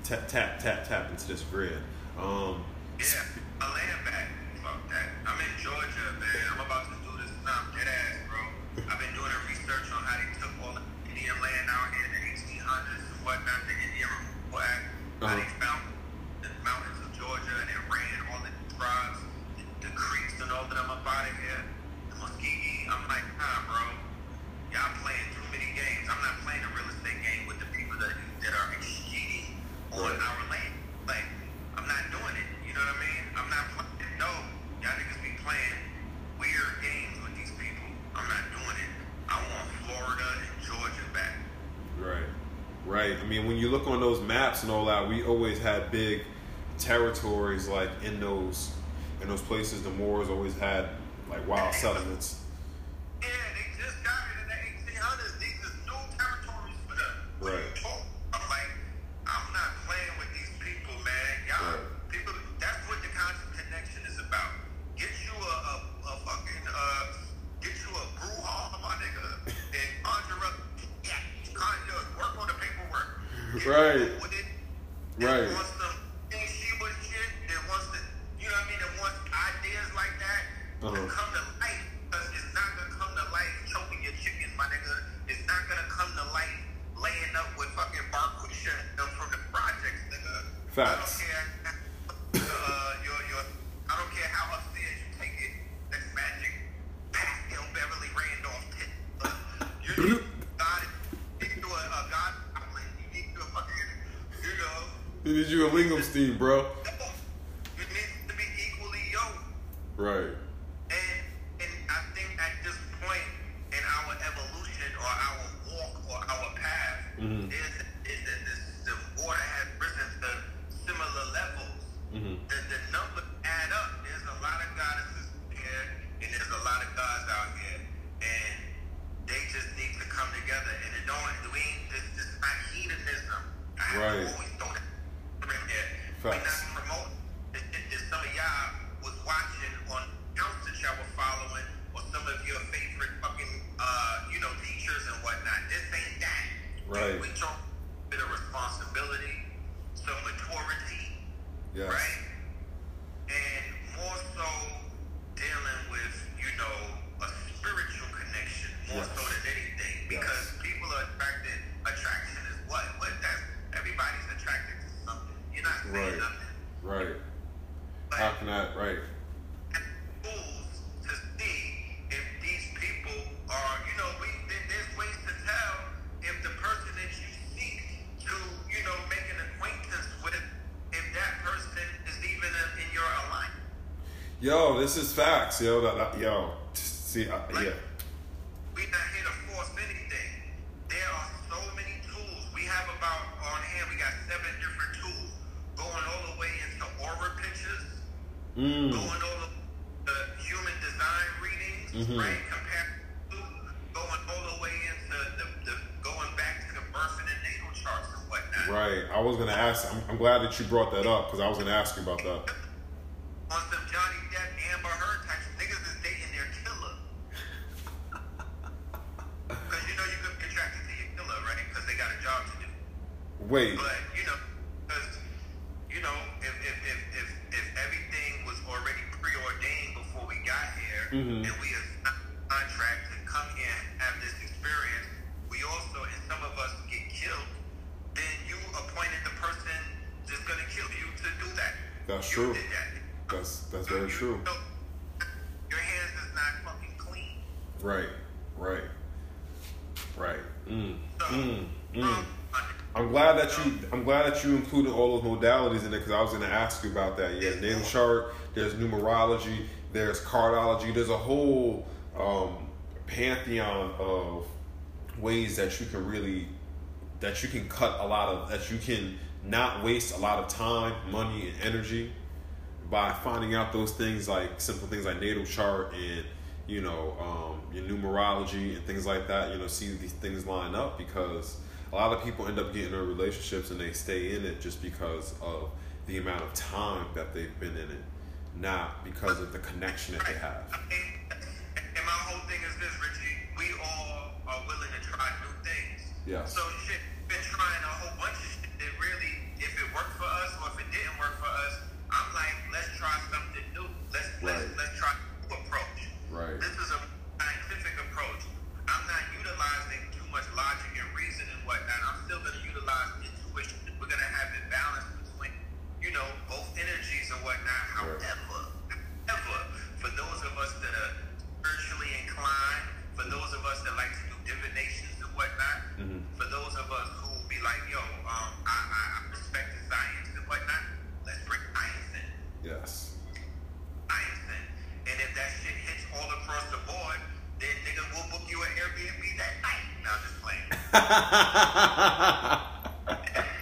tap tap tap tap into this grid. Um, Yeah, my land back. Fuck that. I'm in Georgia, man. I'm about to do this. I'm dead ass, bro. I've been doing a research on how they took all the Indian land out here in the 1800s and whatnot, the Indian Removal Act. Uh-huh. they found the mountains of Georgia and they ran all the tribes, the, the creeks and all of them up out of here. The Muskogee. I'm like, nah, bro. Y'all playing too many games. I'm not playing a real estate game with the people that, that are cheating on Right. our land. Like, I'm not doing it. You know what I mean? I'm not playing. No, y'all niggas be playing weird games with these people. I'm not doing it. I want Florida and Georgia back. Right, right. I mean, when you look on those maps and all that, we always had big territories like in those in those places. The Moors always had like wild settlements. Yeah, they just got it in the 1800s. These is new territories for them. Right. you talk- I'm like, I'm not playing with these people, man. Y'all, Right. people, that's what the conscious connection is about. Get you a, a, a fucking, uh, get you a brouhaha, my nigga, and conjure up, yeah, conjure, work on the paperwork. Get Right. it. Right. That wants some thing she was shit, that wants to, you know what I mean, that wants ideas like that Uh-huh. come to light. Because it's not going to come to light choking your chicken, my nigga. It's not going to come to light laying up with fucking Barkusha from the projects, nigga. Facts. I don't care. Uh, your, your, I don't care how upstairs you take it. That's magic. Paschal Beverly Randolph. You need God. You need to do a, a God. You need to do a fucking, you Did you a Linghamstein, bro? It needs to be equally yoked. Right. And and I think at this point in our evolution or our walk or our path Mhm. is is that this, the water has risen to similar levels. Mhm. The the numbers add up. There's a lot of goddesses here and there's a lot of gods out here. And they just need to come together and it don't we ain't this this is not hedonism. I have to Right. always throw that in there. We Facts. not promoting if, if, if some of y'all was watching on accounts that y'all were following, or some of your favorite fucking, uh, you know, teachers and whatnot, this ain't that. Right. We talk a bit of responsibility, some maturity, Yes. right? And more so dealing with, you know, a spiritual connection more Yes. so than anything. Yes. Because people are attracted, attraction is what? What that's, everybody's attracted to something. You're not saying Right. nothing. Right. But How can I? Right. tools to see if these people are, you know, we, there- there's ways to tell if the person that you seek to, you know, make an acquaintance with, if that person is even in, in your alignment. Yo, this is facts, yo. That, that- yo, See, I, Like, yeah, We're not here to force anything. There are so many tools. We have about on hand. We got seven different tools going all the way into aura pictures, mm, going over the human design readings, Mhm. right? Compared going all the way into the, the going back to the birth and natal charts and whatnot. right. I was gonna ask. I'm, I'm glad that you brought that up because I was gonna ask you about that. On some Johnny Depp, Amber Heard type niggas is dating their killer. Because you know you could be attracted to your killer, right? Because they got a job to do. Wait, But you know, because you know, if if, if if if everything was already preordained before we got here, Mhm. and we are contract to come here and have this experience, we also and some of us get killed. Then you appointed the person that's gonna kill you to do that. That's you true. Did that. that's that's So very you- true. so Your hands is not fucking clean. Right, right, right. Mm, So, mm, mm. um, I'm glad that you. I'm glad that you included all those modalities in it because I was going to ask you about that. Yeah, natal chart. There's numerology. There's cardology. There's a whole um, pantheon of ways that you can really that you can cut a lot of that you can not waste a lot of time, money, and energy by finding out those things like simple things like natal chart and you know um, your numerology and things like that. You know, see these things line up because a lot of people end up getting in relationships and they stay in it just because of the amount of time that they've been in it, not because of the connection that they have. And my whole thing is this, Richie. We all are willing to try new things. Yes. So shit, been trying a whole bunch of shit that really, if it worked for us or if it didn't work for us, I'm like, let's try something new. Let's let's let's try a new approach. Right. This is a scientific approach. I'm not utilizing too much logic and reason and whatnot. I'm still going to utilize intuition. We're going to have a balance between, you know, both energies and whatnot. However, however, for those of us that are spiritually inclined, for those of us that like to do divinations and whatnot, Mhm. for those of us who be like, yo, um, I, I, I respect the science and whatnot, let's bring science in Yes. science in. And if that shit hits all across the board, then nigga will book you an Airbnb that night. No, I'm just playing.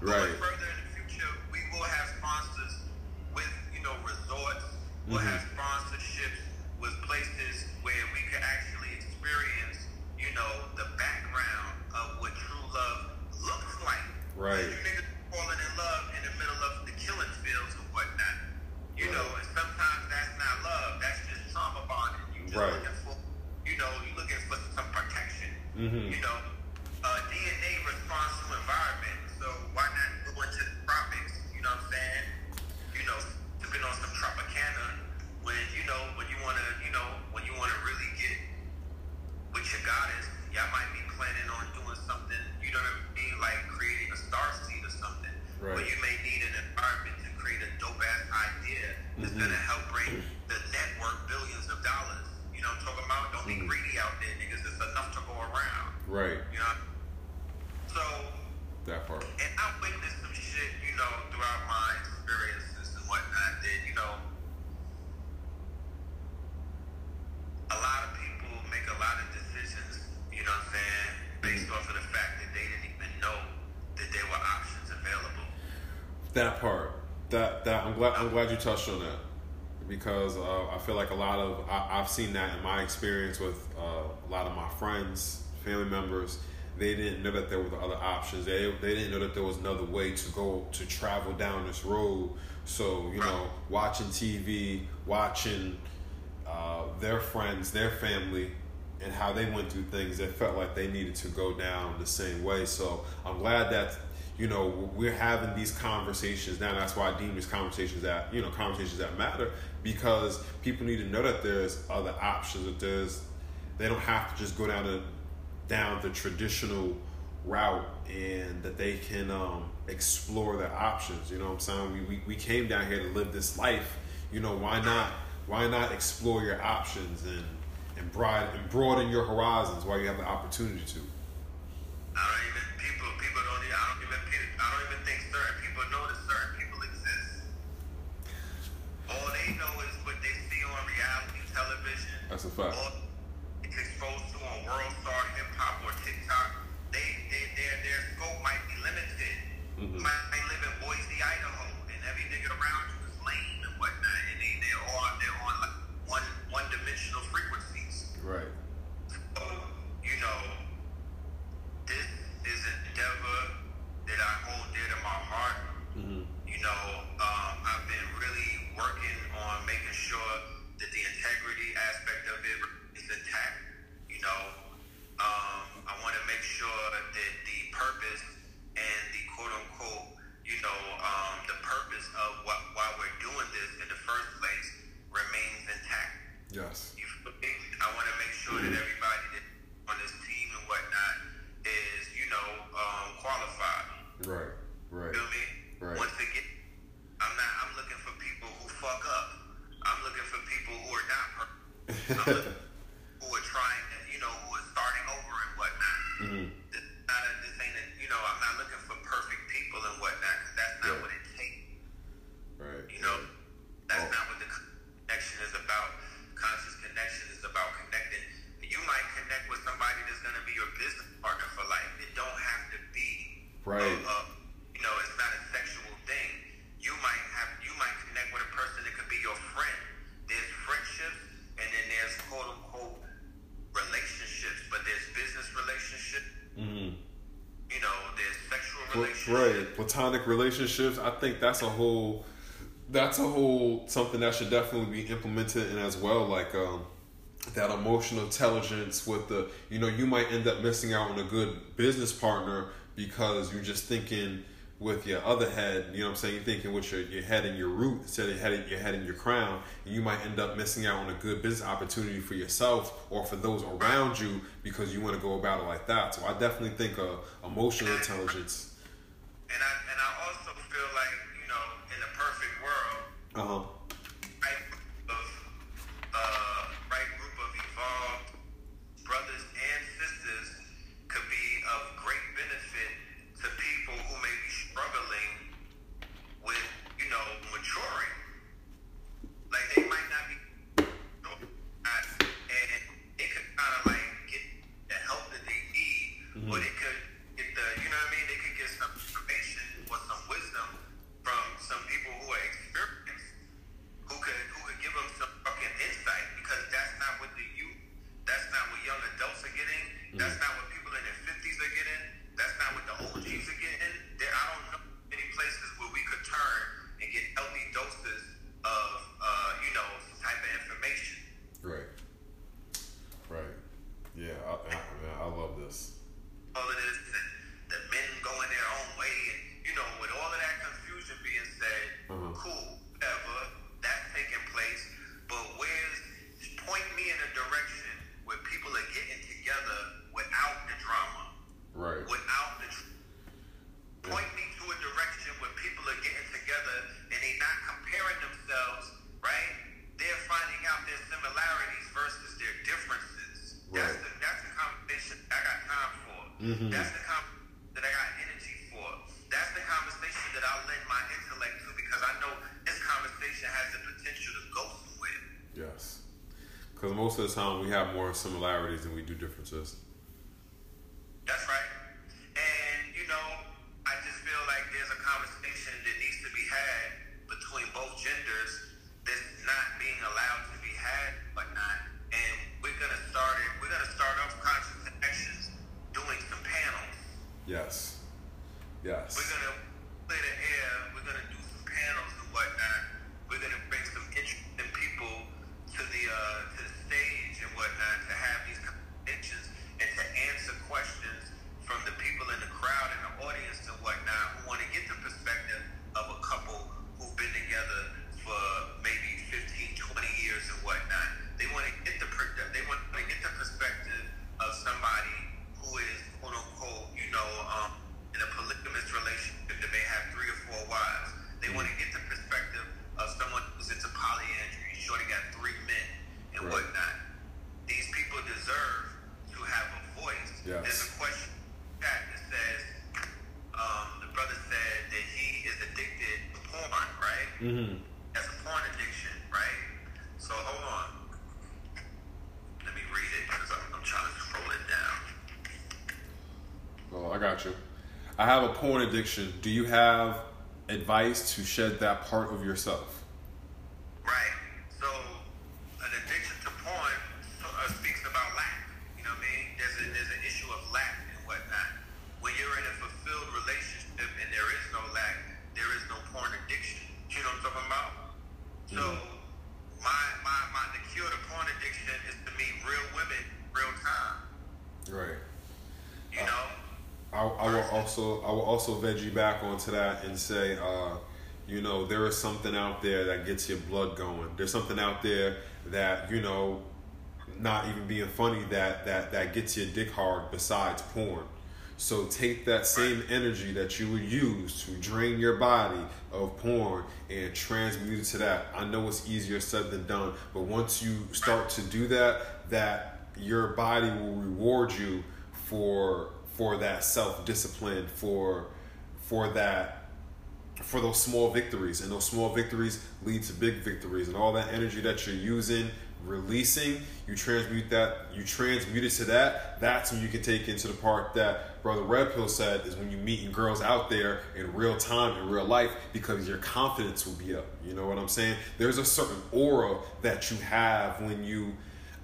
Right. going further in the future, we will have sponsors with, you know, resorts. We'll Mhm. have sponsorships with places where we could actually experience, you know, the background of what true love looks like. Right. You niggas falling in love in the middle of the killing fields and whatnot. You know, and sometimes that's not love. That's just trauma bonding. You just Right. looking for, you know, you looking for some protection. Mhm. You know, uh, DNA responds to environment. So why not go into the tropics? You know what I'm saying? You know, sipping on some Tropicana when you know when you want to, you know, when you want to really get with your goddess. Y'all might be planning on doing something. You know what I mean? Like creating a star seed or something. Right. But you may need an environment to create a dope ass idea that's Mhm. gonna help bring the network billions of dollars. You know what I'm talking about? Don't be Mhm. greedy out there, niggas. It's enough to go around. Right. You know? So, That part. and I witnessed some shit, you know, throughout my experiences and whatnot that, you know, a lot of people make a lot of decisions, you know what I'm saying, based off of the fact that they didn't even know that there were options available. That part. That that I'm glad I'm glad you touched on that because uh, I feel like a lot of I, I've seen that in my experience with uh, a lot of my friends, family members. They didn't know that there were other options. They they didn't know that there was another way to go to travel down this road. So you know, watching TV, watching uh, their friends, their family, and how they went through things, they felt like they needed to go down the same way. So I'm glad that you know we're having these conversations now. That's why I deem these conversations that you know conversations that matter because people need to know that there's other options. That there's they don't have to just go down the down the traditional route and that they can um, explore their options. You know what I'm saying? We, we, we came down here to live this life. You know, why not why not explore your options and and, broad, and broaden your horizons while you have the opportunity to? I don't even think certain people know that certain people exist. All they know is what they see on reality That's a fact. All it's exposed to on World Star Hip Hop or TikTok, they, they their their scope might be limited. Mhm. Might may live in Boise, Idaho, and every nigga around you is lame and whatnot, and they they're on they're on like one one dimensional frequencies. Right. So, you know, this is endeavor that I hold dear to my heart. Mm-hmm. You know, um, I've been really working on making sure that the integrity aspect of it is intact. You know, um, I want to make sure that the purpose and the quote unquote, you know, um, the purpose of what why we're doing this in the first place remains intact. Yes. You feel me? I want to make sure that everybody that on this team and whatnot is, you know, um, qualified. Right. Right. Feel me? Right. Once again, I'm not. I'm looking for people who fuck up. I'm looking for people who are not. perfect. I'm who are trying. To, you know, who are starting over and whatnot. mm-hmm. This, not a, this ain't. A, you know, I'm not looking for perfect people and whatnot because that's not Right. what it takes. Right. You know, that's Oh. not what the connection is about. Conscious connection is about connecting. You might connect with somebody that's going to be your business partner for life. It don't have to be Right. uh, uh, you know, it's not a sexual thing. You might have, you might connect with a person that could be your friend. There's friendships, and then there's quote unquote relationships, but there's business relationships. Mm-hmm. You know, there's sexual relationships. right platonic relationships i think that's a whole that's a whole something that should definitely be implemented in as well like um that emotional intelligence with the you know you might end up missing out on a good business partner because you're just thinking with your other head you know what i'm saying? You're thinking with your, your head and your root instead of head, your head and your crown and you might end up missing out on a good business opportunity for yourself or for those around you because you want to go about it like that. So i definitely think uh, emotional intelligence And I and I also feel like you know, in a perfect world, uh-huh most of the time we have more similarities than we do differences. That's right. And, you know, I just feel like there's a conversation that needs to be had between both genders that's not being allowed to be had, but not. And we're gonna start it. We're gonna start off conscious connections doing some panels. Yes. Yes. We're gonna clear the air. We're gonna do some panels and whatnot. We're gonna bring some interesting people to the uh, to the stage and whatnot to have these conventions and to answer questions from the people in the crowd and the audience and whatnot who want to get the perspective of a couple who've been together for maybe 15, 20 years and whatnot. They want to get the per- they want to get the perspective of somebody who is quote unquote, you know, um, in a polygamous relationship that may have three or four wives. They want to get the perspective of someone who's into polyandry, sure they got three men and Right. whatnot. These people deserve to have a voice. Yes. There's a question in the chat that says, um, the brother said that he is addicted to porn, right? Mm-hmm. That's a porn addiction, right? So hold on. I got you. I have a porn addiction. Do you have advice to shed that part of yourself? Also I will also veggie back onto that and say, uh, you know, there is something out there that gets your blood going. There's something out there that you know, not even being funny that that that gets your dick hard besides porn. So take that same energy that you would use to drain your body of porn and transmute it to that. I know it's easier said than done, but once you start to do that, that your body will reward you for for that self discipline, for for that for those small victories, and those small victories lead to big victories, and all that energy that you're using, releasing, you transmute that, you transmute it to that. That's when you can take into the part that Brother Red Pill said is when you meeting girls out there in real time, in real life, because your confidence will be up. You know what I'm saying? There's a certain aura that you have when you.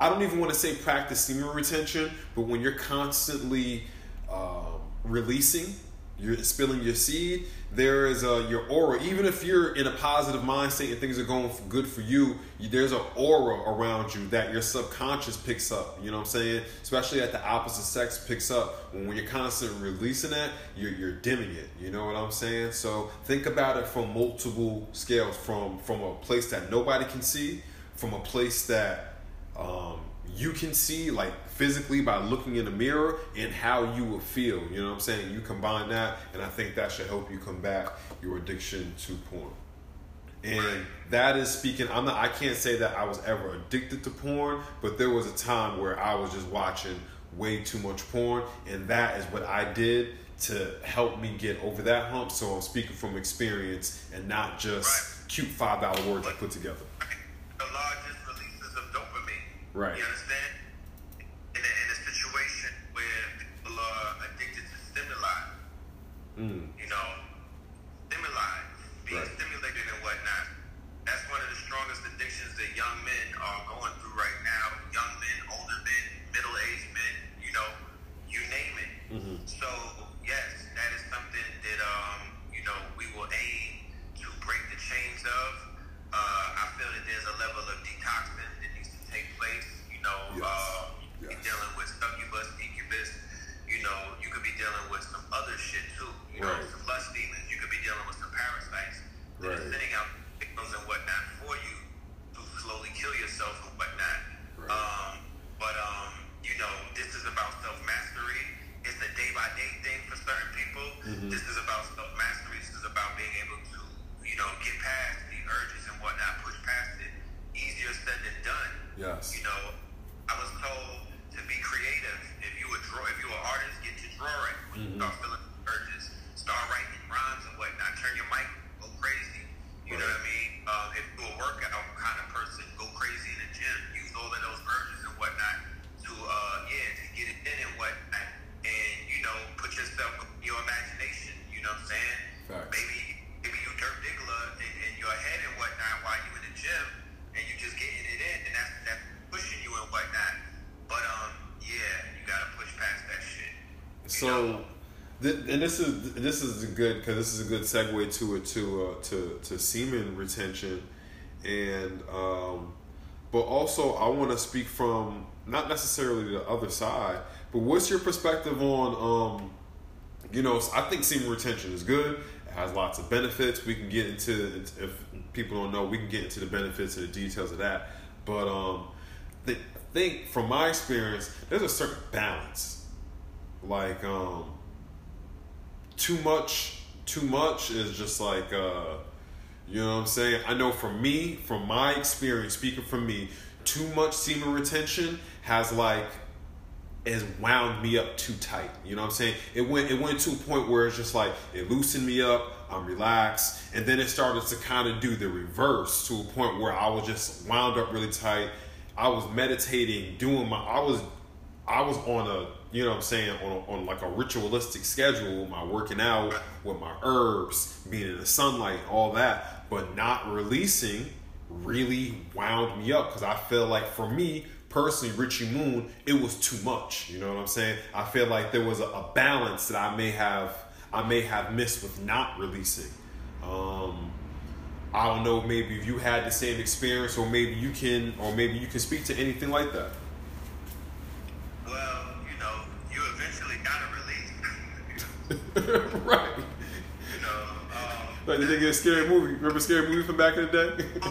I don't even want to say practice semen retention, but when you're constantly um, releasing, you're spilling your seed. There is a your aura. Even if you're in a positive mind state and things are going good for you, there's an aura around you that your subconscious picks up. You know what I'm saying? Especially at the opposite sex picks up. When, when you're constantly releasing that, you're, you're dimming it. You know what I'm saying? So think about it from multiple scales. From from a place that nobody can see, from a place that um, you can see like physically by looking in the mirror and how you will feel. You know what I'm saying? You combine that, and I think that should help you combat your addiction to porn. And that is speaking. I'm not. I can't say that I was ever addicted to porn, but there was a time where I was just watching way too much porn, and that is what I did to help me get over that hump. So I'm speaking from experience and not just Right. cute five dollar words I put together. The largest releases of dopamine. Right. You understand? Mm. you know, stimuli, being Right. So, th- and this is this is a good because this is a good segue to it to uh, to to semen retention, and um, but also I want to speak from not necessarily the other side, but what's your perspective on um, you know I think semen retention is good. It has lots of benefits. We can get into if people don't know, we can get into the benefits and the details of that. But um, th- think from my experience, there's a certain balance like um too much too much is just like uh you know what I'm saying? I know for me, from my experience, speaking from me, too much semen retention has like has wound me up too tight. You know what I'm saying? It went it went to a point where it's just like it loosened me up, I'm relaxed, and then it started to kind of do the reverse to a point where I was just wound up really tight. I was meditating, doing my I was I was on a you know what I'm saying, on, on like a ritualistic schedule, with my working out, with my herbs, being in the sunlight, all that, but not releasing really wound me up because I feel like for me personally, Richie Moon, it was too much. You know what I'm saying? I feel like there was a, a balance that I may have I may have missed with not releasing. Um, I don't know. Maybe if you had the same experience, or maybe you can, or maybe you can speak to anything like that. right. You know, um, Like the nigga in Scary Movie. Remember Scary Movie from back in the day?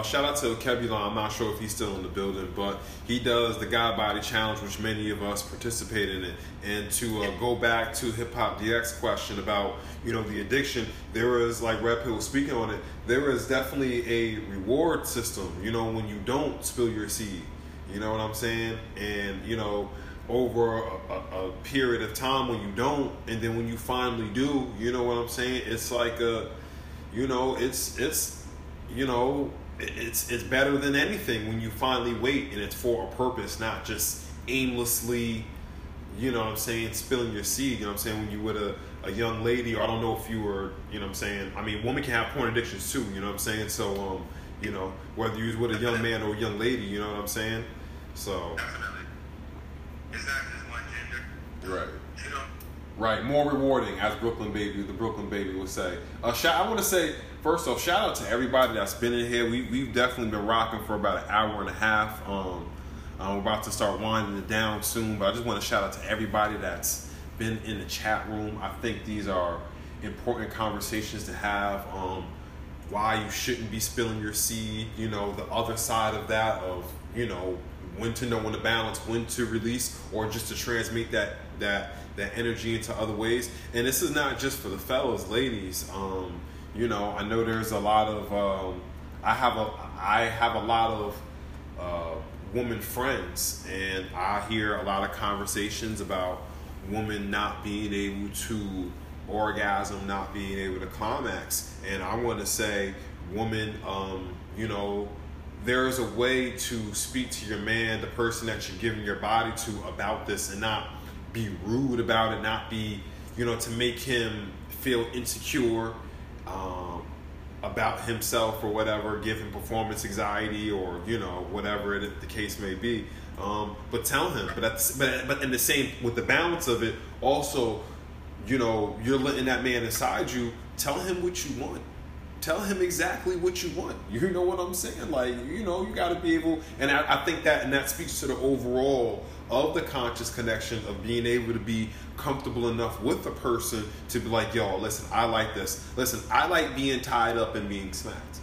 Uh, shout out to Kebulon. I'm not sure if he's still in the building, but he does the God Body Challenge, which many of us participate in it. And to uh, go back to Hip Hop DX question about you know the addiction, there is like Red Pill was speaking on it. There is definitely a reward system. You know when you don't spill your seed. You know what I'm saying? And you know over a, a, a period of time when you don't, and then when you finally do, you know what I'm saying? It's like a you know it's it's you know it's it's better than anything when you finally wait and it's for a purpose not just aimlessly you know what i'm saying spilling your seed you know what i'm saying when you with a, a young lady or i don't know if you were you know what i'm saying i mean women can have porn addictions too you know what i'm saying so um you know whether you're with a young man or a young lady you know what i'm saying so definitely. It's not just one gender. right You know. Right, more rewarding, as Brooklyn Baby, the Brooklyn Baby would say. Uh, shout, I want to say first off, shout out to everybody that's been in here. We we've definitely been rocking for about an hour and a half. Um, uh, we're about to start winding it down soon, but I just want to shout out to everybody that's been in the chat room. I think these are important conversations to have. Um, why you shouldn't be spilling your seed, you know, the other side of that of, you know, when to know when to balance, when to release, or just to transmit that that that energy into other ways. And this is not just for the fellas, ladies. Um, you know, I know there's a lot of um, I have a I have a lot of uh, woman friends, and I hear a lot of conversations about women not being able to orgasm, not being able to climax. And I want to say, woman, um, you know, there's a way to speak to your man, the person that you're giving your body to, about this, and not be rude about it, not be, you know, to make him feel insecure. Um, about himself or whatever, give him performance anxiety or you know whatever it, the case may be. Um, but tell him. But but but in the same with the balance of it, also, you know, you're letting that man inside you. Tell him what you want. Tell him exactly what you want. You know what I'm saying? Like you know, you got to be able. And I, I think that and that speaks to the overall of the conscious connection of being able to be comfortable enough with the person to be like, yo, listen, I like this. Listen, I like being tied up and being smacked.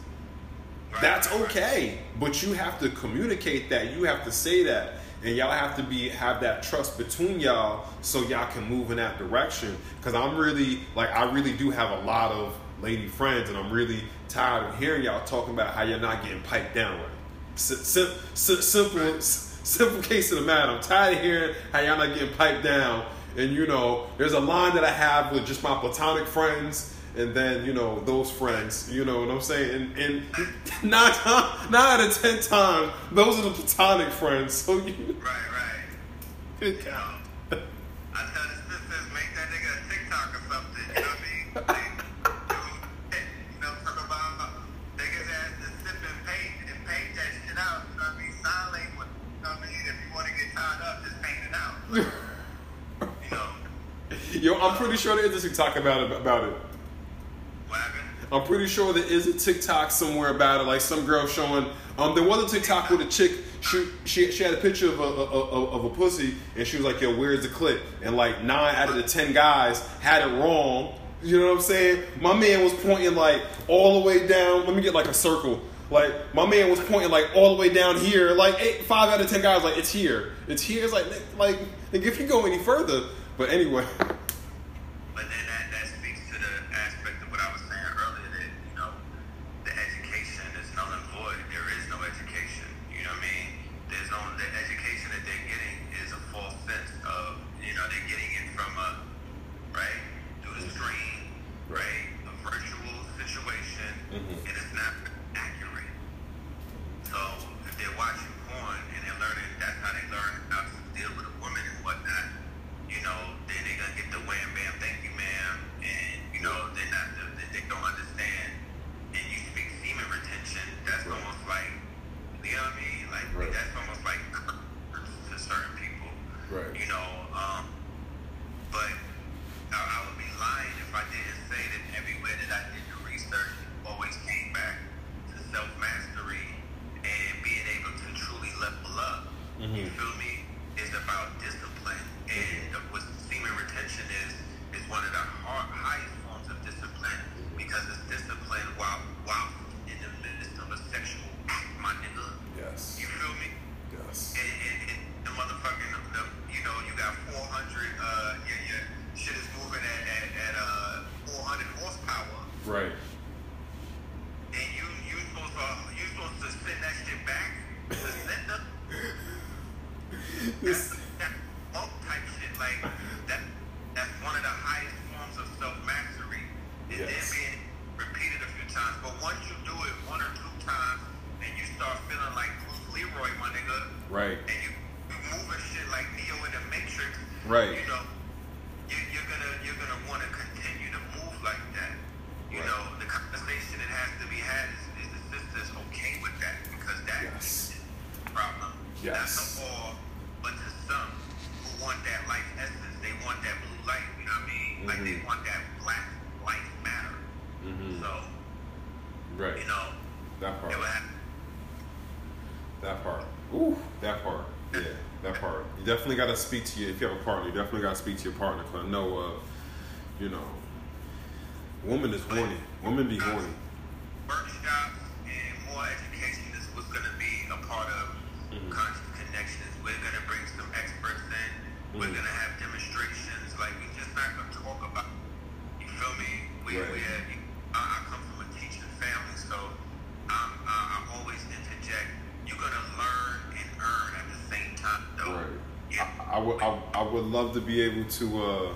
Right, That's right, right. okay, but you have to communicate that. You have to say that, and y'all have to be have that trust between y'all so y'all can move in that direction. Because I'm really like I really do have a lot of lady friends, and I'm really tired of hearing y'all talking about how you're not getting piped down right. Sim- simple, simple case of the matter. I'm tired of hearing how y'all not getting piped down. And you know, there's a line that I have with just my platonic friends, and then you know those friends. You know what I'm saying? And, and nine, nine out of ten times, those are the platonic friends. So you, Right, right. good God. I tell sisters, make that nigga a TikTok or something. You know what I mean? Yo, I'm pretty sure there is a TikTok about it. About it. what happened? I'm pretty sure there is a TikTok somewhere about it. Like some girl showing. Um, there was a TikTok with a chick. She she, she had a picture of a, of, of a pussy, and she was like, "Yo, where's the clip?" And like nine out of the ten guys had it wrong. You know what I'm saying? My man was pointing like all the way down. Let me get like a circle. Like my man was pointing like all the way down here. Like eight, five out of ten guys like it's here. It's here. It's like like like if you go any further. But anyway. definitely got to speak to you If you have a partner, you definitely got to speak to your partner. Cause I know, uh, you know, woman is horny. Woman be horny. Able to. Uh,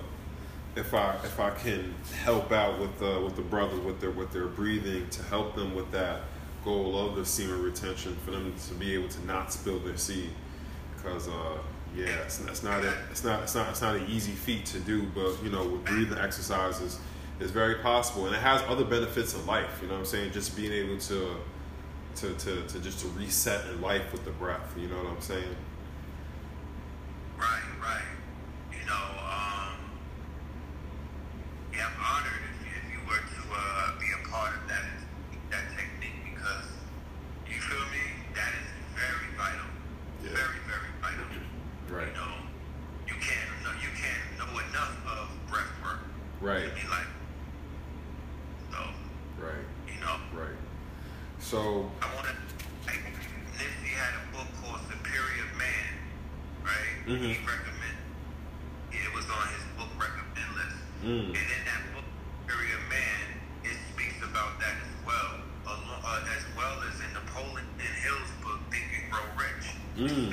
if I if I can help out with uh, with the brothers with their with their breathing to help them with that goal of the semen retention for them to be able to not spill their seed. Because uh, yeah it's, it's not a, it's not it's not it's not an easy feat to do but you know with breathing exercises it's very possible. And it has other benefits in life you know what I'm saying? Just being able to to, to, to just to reset in life with the breath you know what I'm saying on his book Mm. And in that book, Area Man, it speaks about that as well, uh, as well as in Napoleon Hill's book Think and Grow Rich. Mm.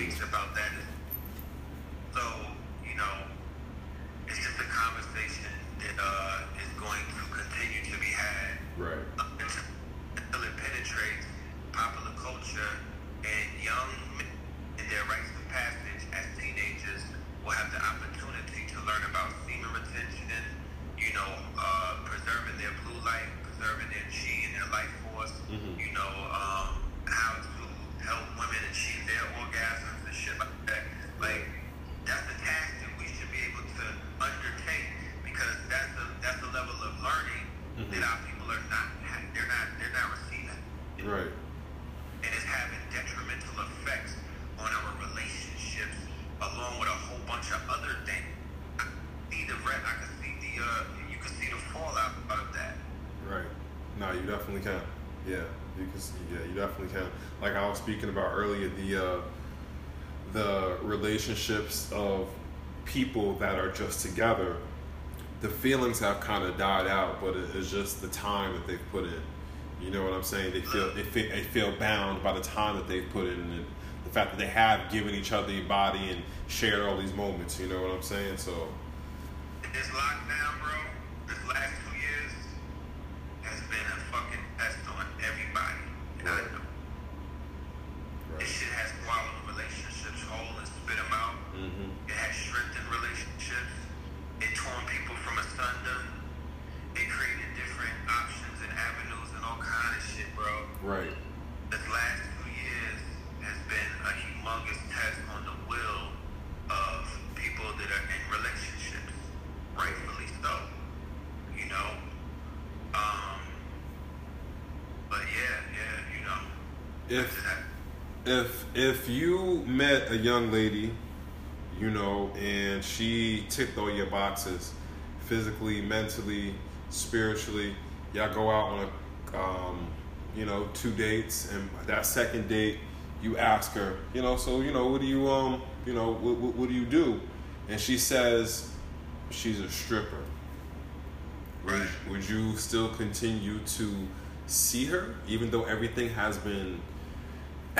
relationships of people that are just together, the feelings have kind of died out, but it's just the time that they've put in. You know what I'm saying? They feel they feel, they feel bound by the time that they've put in, and the fact that they have given each other a body and shared all these moments. You know what I'm saying? So. It's locked young lady, you know, and she ticked all your boxes physically, mentally, spiritually. Y'all go out on a, um, you know, two dates, and that second date, you ask her, you know, so you know, what do you um, you know, what, what, what do you do? And she says she's a stripper. Right. Would, would you still continue to see her, even though everything has been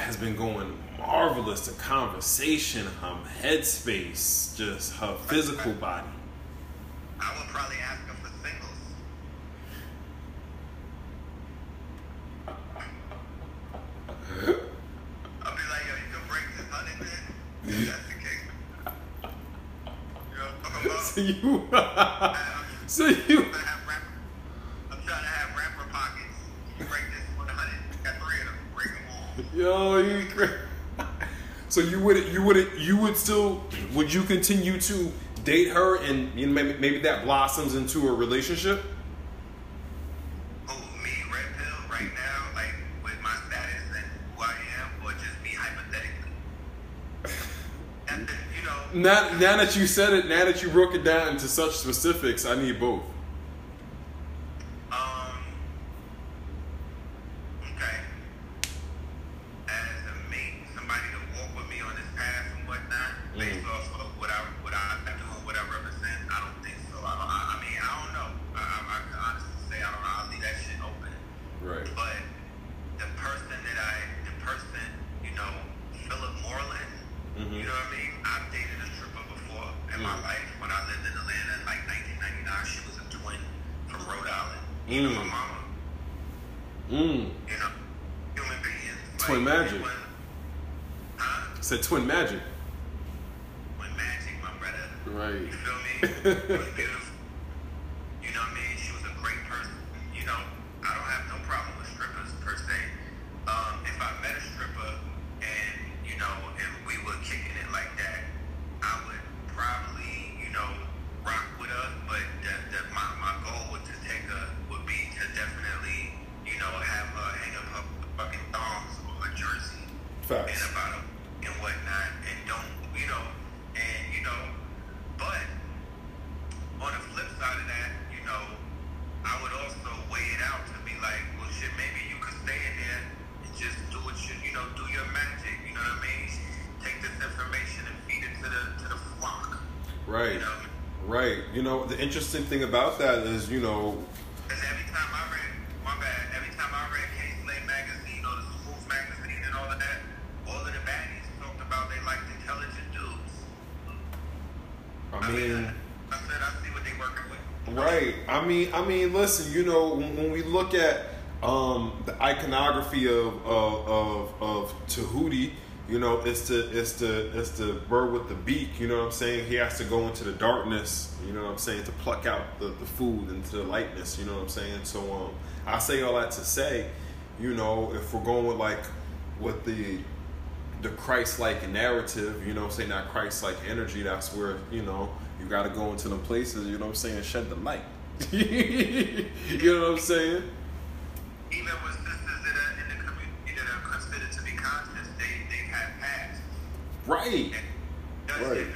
has been going marvelous. The conversation, her headspace, just her physical body. I would probably ask her for singles. I'll be like, yo, you can break this honey, man. That's the case. You know? So you. so you. Yo, you crazy. So you would you would you would still would you continue to date her and you know, maybe, maybe that blossoms into a relationship? Oh, me right now, right now, like with my status and who I am, or just me hypothetically. And you know. Now, now that you said it, now that you broke it down into such specifics, I need both. said Twin Magic. Twin Magic, my brother. Right. You feel me? interesting thing about that is, you know. Because every time I read, my bad, every time I read magazine or the magazine and all of that, all of the baddies talked about they liked intelligent dudes. I mean. I, mean, I, I said, I see what they working with. Right. I mean, I mean, listen, you know, when, when we look at um, the iconography of, of, of, of Tahuti you know, it's the it's to it's the bird with the beak. You know what I'm saying? He has to go into the darkness. You know what I'm saying to pluck out the, the food into the lightness. You know what I'm saying? So um, I say all that to say, you know, if we're going with like with the the Christ-like narrative, you know I'm saying, that Christ-like energy, that's where, you know, you got to go into the places, you know what I'm saying, shed the light. you know what I'm saying? Even with Right. Right.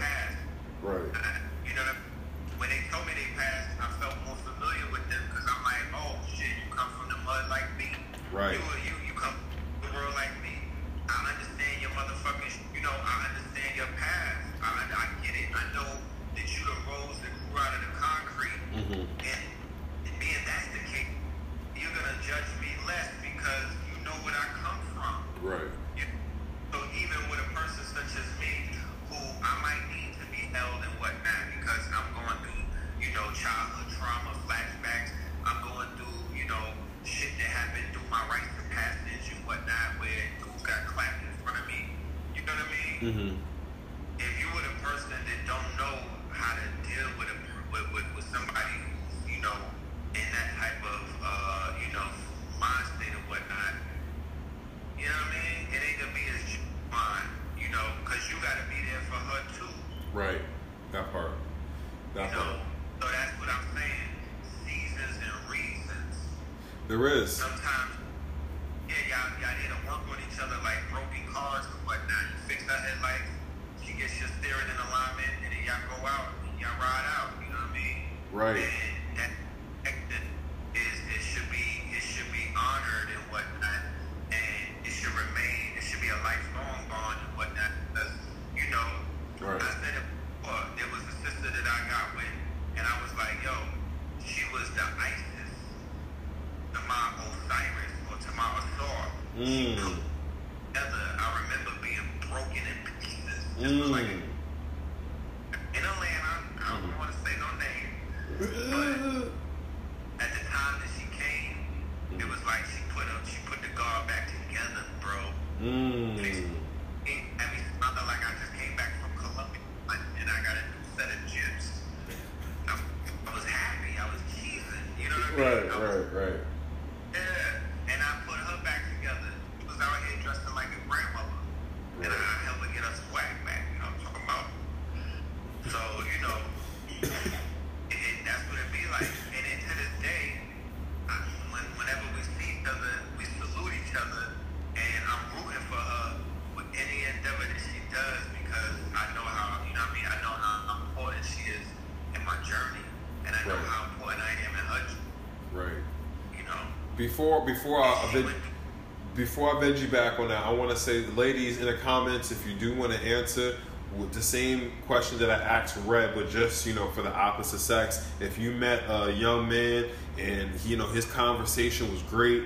before before I veg, before I veg you back on that, I want to say, ladies, in the comments, if you do want to answer with the same question that I asked Red, but just you know for the opposite sex, if you met a young man and you know his conversation was great,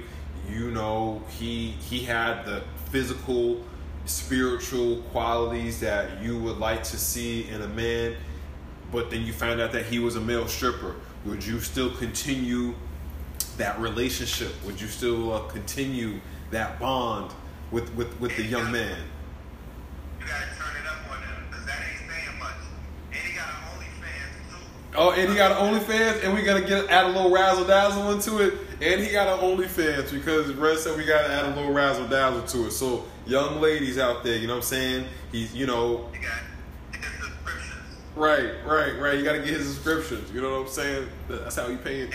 you know he he had the physical spiritual qualities that you would like to see in a man, but then you found out that he was a male stripper, would you still continue that relationship? Would you still uh, continue that bond with, with, with the young man? Oh, and he got an OnlyFans, and we gotta get add a little razzle dazzle into it. And he got an OnlyFans because Red said we gotta add a little razzle dazzle to it. So young ladies out there, you know what I'm saying? He's you know. Right, right, right. You gotta get his subscriptions. You know what I'm saying? That's how you pay it.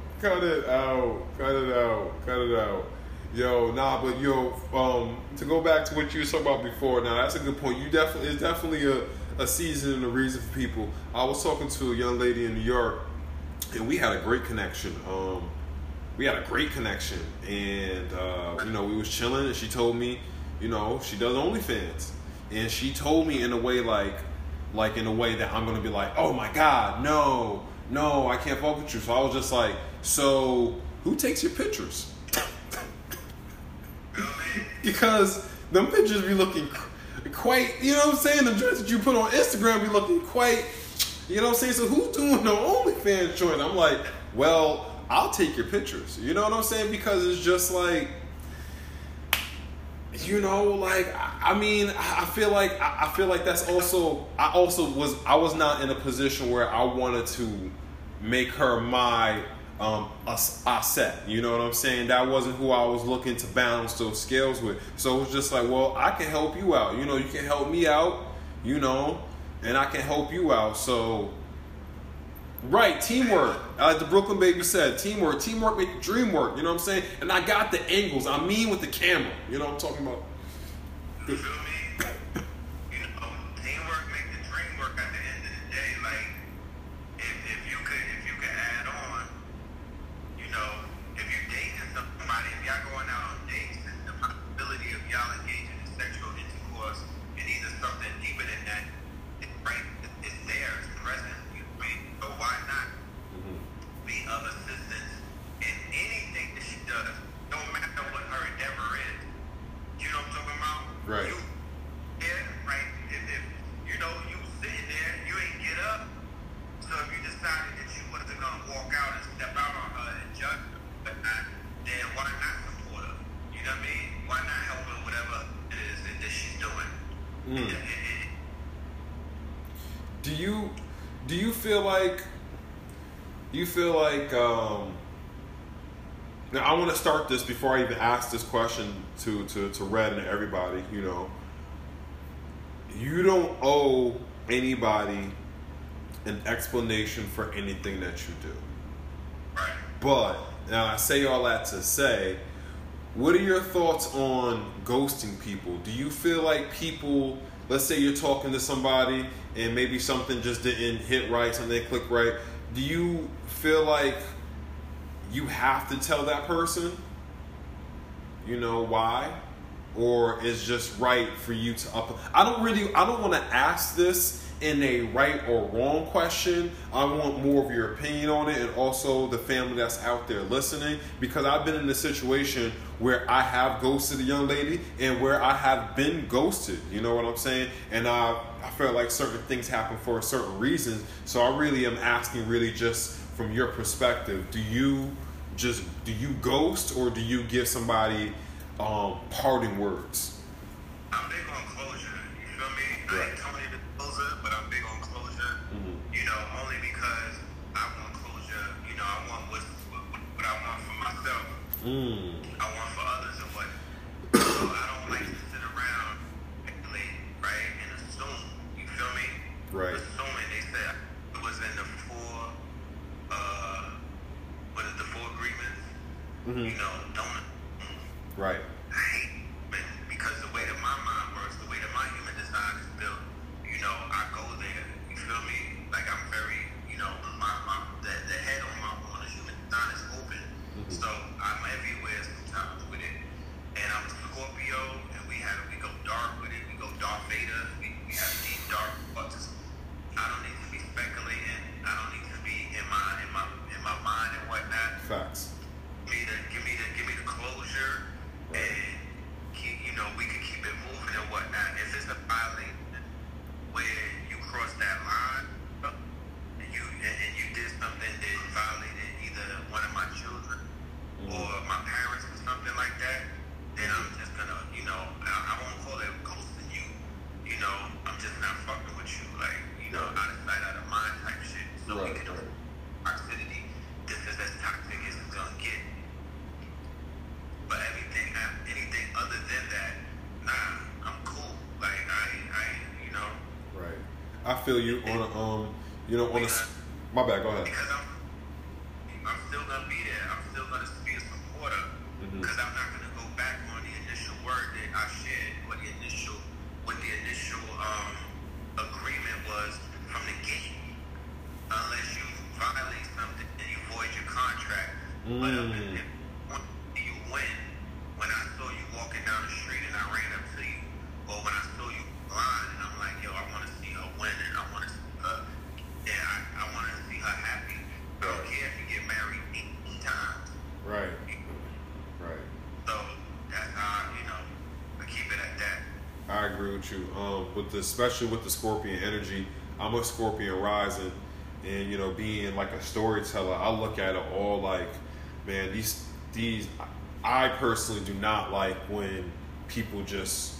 Cut it out. Cut it out. Cut it out. Yo, nah, but yo, um, to go back to what you was talking about before, now that's a good point. You definitely, it's definitely a, a season and a reason for people. I was talking to a young lady in New York, and we had a great connection. Um, we had a great connection, and uh, you know, we was chilling, and she told me, you know, she does OnlyFans, and she told me in a way like, like in a way that I'm gonna be like, oh my god, no, no, I can't fuck with you. So I was just like so who takes your pictures? because them pictures be looking quite, you know what I'm saying? The joints that you put on Instagram be looking quite, you know what I'm saying? So who's doing the OnlyFans joint? I'm like, well, I'll take your pictures. You know what I'm saying? Because it's just like, you know, like I mean, I feel like I feel like that's also I also was I was not in a position where I wanted to make her my um, asset. You know what I'm saying? That wasn't who I was looking to balance those scales with. So it was just like, well, I can help you out. You know, you can help me out. You know, and I can help you out. So, right, teamwork. Like the Brooklyn baby said, teamwork. Teamwork make dream work. You know what I'm saying? And I got the angles. I mean, with the camera. You know what I'm talking about? Feel like um now I want to start this before I even ask this question to to to Red and everybody, you know. You don't owe anybody an explanation for anything that you do. But now I say all that to say, what are your thoughts on ghosting people? Do you feel like people, let's say you're talking to somebody and maybe something just didn't hit right, something didn't click right. Do you feel like you have to tell that person? You know why? Or is just right for you to up? I don't really. I don't want to ask this in a right or wrong question. I want more of your opinion on it, and also the family that's out there listening, because I've been in a situation where I have ghosted a young lady, and where I have been ghosted. You know what I'm saying? And I I feel like certain things happen for certain reasons. So I really am asking, really just from your perspective, do you just do you ghost or do you give somebody um, parting words? I'm big on closure. You feel me? I Right. ain't telling you to close it, but I'm big on closure. Mhm. You know, only because I want closure. You know, I want what's, what, what I want for myself. Mm. I want for others and what. so I don't like to sit around and play, right, and assume. You feel me? Right. Assuming they said it was in the four, uh, what is the four agreements? Mhm. You know, don't. Right. I hate but because the way that my mind works, the way that my human design is built, you know, I go there. You feel me? Like I'm very, you know, my, my the, the head on my on the human design is open. So I'm everywhere sometimes with it. And I'm Scorpio and we have we go dark with it, we go Darth Vader, we, we have deep dark thoughts. I don't need to be speculating. I don't need to be in my in my in my mind and whatnot Facts. Me the give me the give me the closure Right. and keep you know we can keep it moving and whatnot. If it's a violation where you cross that line and you and, and you did something that violated either one of my children feel you on a um, you know, on a. My bad. Go ahead. because I'm, I'm still gonna be there. I'm still gonna be a supporter. Mhm. Because I'm not gonna go back on the initial word that I shared, or the initial, what the initial um agreement was from the gate. Unless you violate something and you void your contract. But um, Mm. if, when you win, when I saw you walking down the street and I ran up to you, or when I saw you lying and I'm like, yo, I want to see her win and I want to see her, yeah, I, I want to see her happy. I don't care if you get married 18 times. Right. Right. So that's how, you know, I keep it at that. I agree with you. Um, with the, especially with the Scorpion energy, I'm a Scorpion rising, and you know, being like a storyteller, I look at it all like, man, these these. I personally do not like when people just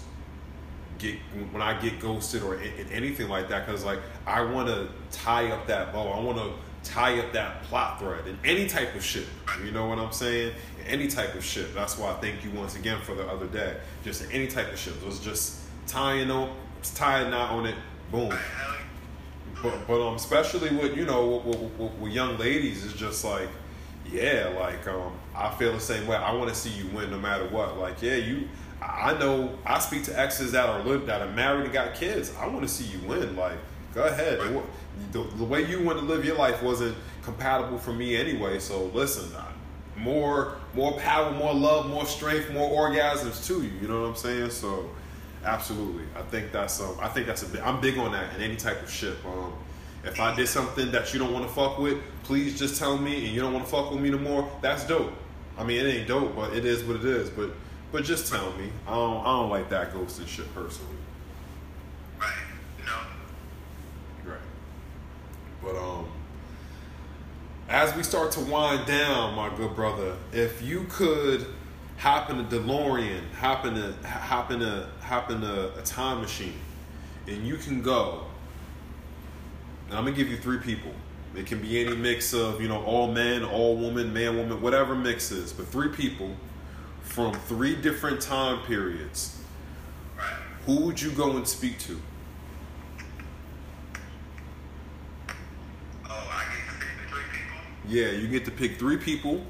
get when I get ghosted or a- anything like that because like I want to tie up that bow. I want to tie up that plot thread in any type of shit. You know what I'm saying? In any type of shit. That's why I thank you once again for the other day. Just in any type of shit. It was just tying on, tie a knot on it. Boom. But but um, especially with you know with, with, with young ladies, it's just like, yeah, like um, I feel the same way. I want to see you win no matter what. Like yeah, you. I know I speak to exes that are live that are married and got kids. I want to see you win. Like go ahead. The, the way you want to live your life wasn't compatible for me anyway. So listen, more more power, more love, more strength, more orgasms to you. You know what I'm saying? So. Absolutely, I think that's um, I think that's a big, I'm big on that in any type of shit. Um, if I did something that you don't want to fuck with, please just tell me, and you don't want to fuck with me no more. That's dope. I mean, it ain't dope, but it is what it is. But but just tell me. I don't I don't like that ghosting shit personally. Right. You know, Right. But um, as we start to wind down, my good brother, if you could hop in a DeLorean, hop in a hop in a hop in a, a time machine, and you can go. And I'm gonna give you three people. It can be any mix of you know all men, all woman, man, woman, whatever mix is, but three people from three different time periods. Who would you go and speak to? Oh, I get to pick three people. Yeah, you get to pick three people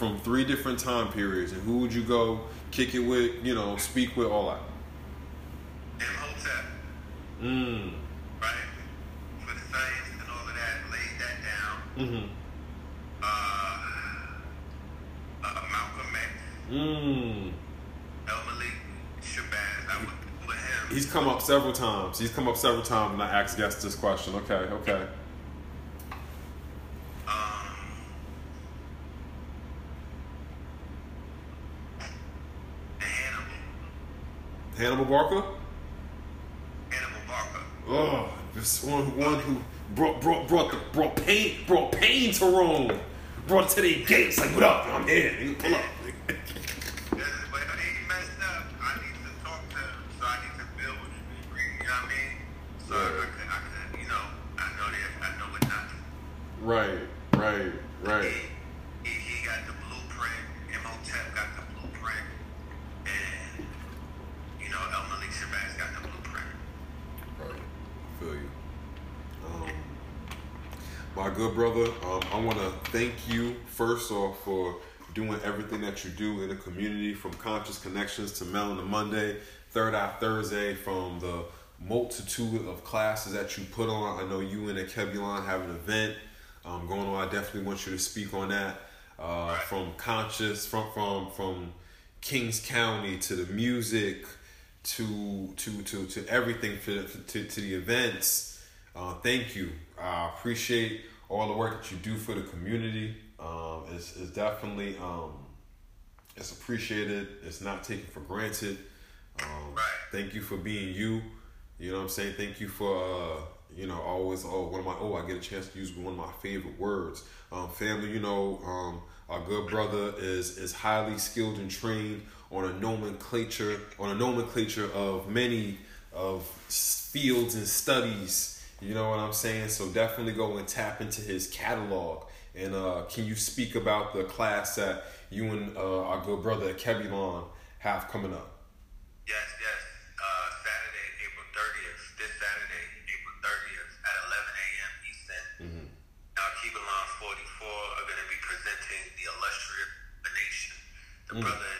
from three different time periods, and who would you go kick it with? You know, speak with, all that. Imhotep, Mm. right? For the science and all of that, laid that down. Mm-hmm. Uh, uh, Malcolm X, Mm. El Malik, Shabazz. I would with him. He's come up several times. He's come up several times, and I asked guests this question. Okay, okay. Um, and Hannibal, Hannibal Barca. Hannibal Barca. Oh, this one, one who brought brought brought the brought pain brought pain to Rome. Brought it to the gates. Like, what up? I'm here. You Pull up. This is but he messed up. I need to talk to him, so I need to build with him. You know what I mean? So I could, I could, you know, I know that I know what not to right, right, right. He, he got the blueprint. Imhotep got the blueprint. And, you know, El Malik Shabazz got the blueprint. Right. I feel you. Um, my good brother, um, I want to thank you first off for doing everything that you do in the community from Conscious Connections to Melon Melanin Monday, Third Eye Thursday, from the multitude of classes that you put on. I know you and Kebulon have an event um, going on. I definitely want you to speak on that. Uh, from conscious, from from from Kings County to the music, to to to to everything for, to to the events. Uh, thank you. I appreciate all the work that you do for the community. Um, it's, it's definitely um, it's appreciated. It's not taken for granted. Um. Thank you for being you. You know what I'm saying? Thank you for uh, you know always oh one of my oh I get a chance to use one of my favorite words. Um, family, you know, um, our good brother is is highly skilled and trained on a nomenclature on a nomenclature of many of fields and studies. You know what I'm saying? So definitely go and tap into his catalog. And uh, can you speak about the class that you and uh, our good brother Kebulon have coming up? Yes, yes. Uh, Saturday, April 30th. This Saturday, April 30th at 11 a.m. Eastern. Mm-hmm. Now, Keebalon 44 are going to be presenting the illustrious nation. The Mm. brother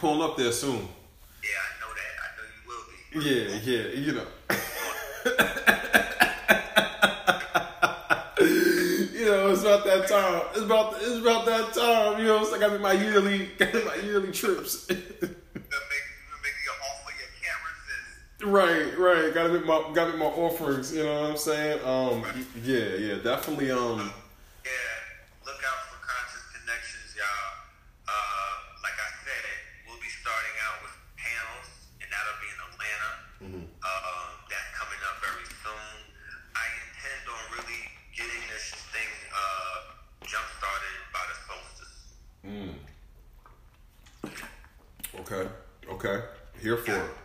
gonna be I'm gonna be pulling up there soon. Yeah, I know that. I know you will be. Yeah, yeah, you know. you know, it's about that time. It's about it's about that time. You know, it's like I got my yearly got my yearly trips. Gonna make, you gonna make your offer your can't resist. right, right. Gotta make my gotta make my offerings. You know what I'm saying? Um, yeah, yeah, definitely. Um, Yeah, look out for Conscious Connections, y'all. Uh, like I said, we'll be starting out with panels, and that'll be in Atlanta. Uh, that's coming up very soon. I intend on really getting this thing uh, jump started by the solstice. mm. okay, okay. Here for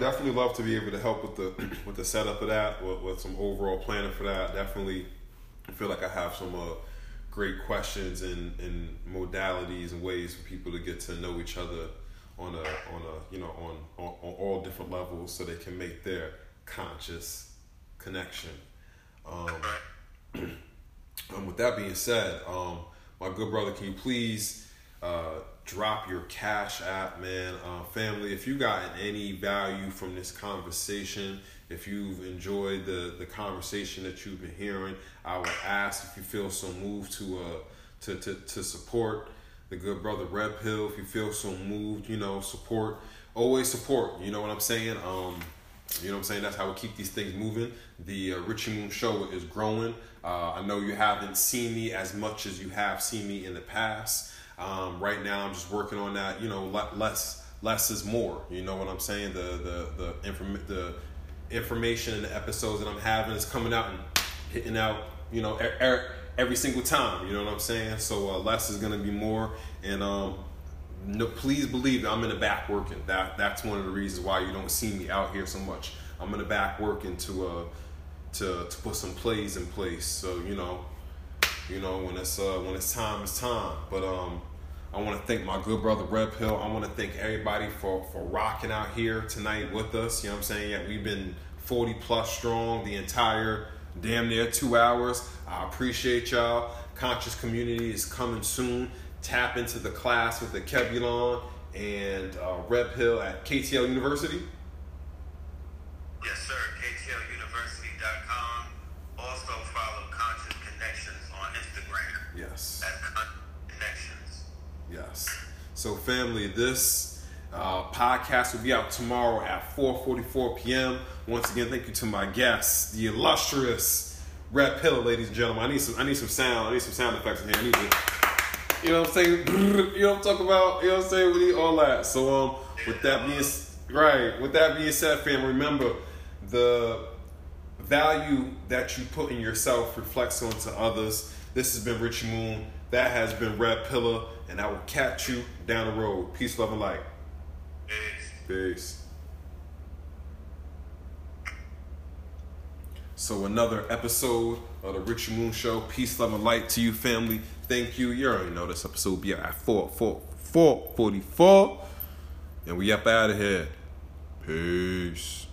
definitely love to be able to help with the with the setup of that, with, with some overall planning for that. Definitely, feel like I have some uh, great questions and, and modalities and ways for people to get to know each other on a on a you know on on, on all different levels, so they can make their conscious connection. Um, um, with that being said, um, my good brother, can you please drop your cash app, man? Uh, family, if you gotten any value from this conversation, if you've enjoyed the, the conversation that you've been hearing, I would ask if you feel so moved to uh to, to, to support the good brother Red Pill. If you feel so moved, you know, support. Always support. You know what I'm saying? Um, you know what I'm saying? That's how we keep these things moving. The uh, Richie Moon Show is growing. Uh, I know you haven't seen me as much as you have seen me in the past. Um, right now, I'm just working on that. You know, le- less less is more. You know what I'm saying? The the the inform- the information and the episodes that I'm having is coming out and hitting out. You know, er- er- every single time. You know what I'm saying? So uh, less is gonna be more, and um, no, please believe that I'm in the back working. That that's one of the reasons why you don't see me out here so much. I'm in the back working to uh to to put some plays in place. So you know, you know when it's uh when it's time, it's time. But um, I want to thank my good brother Red Pill. I want to thank everybody for for rocking out here tonight with us. You know what I'm saying? Yeah, we've been 40 plus strong the entire damn near two hours. I appreciate y'all. Conscious community is coming soon. Tap into the class with the Kebulon and uh, Red Pill at KTL University. Yes, sir. So, family, this uh, podcast will be out tomorrow at 4:44 p.m. Once again, thank you to my guests, the illustrious Red Pillar, ladies and gentlemen. I need some. I need some sound. I need some sound effects in here. I need to, you know what I'm saying? You know what I'm talking about? You know what I'm saying? We need all that. So, um, with that being right, with that being said, fam, remember the value that you put in yourself reflects onto others. This has been Richie Moon. That has been Red Pillar, and I will catch you down the road. Peace, love, and light. Peace. Peace. So another episode of the Richie Moon Show. Peace, love, and light to you, family. Thank you. You already know this episode will be at 4, 4, 4 44. And we up out of here. Peace.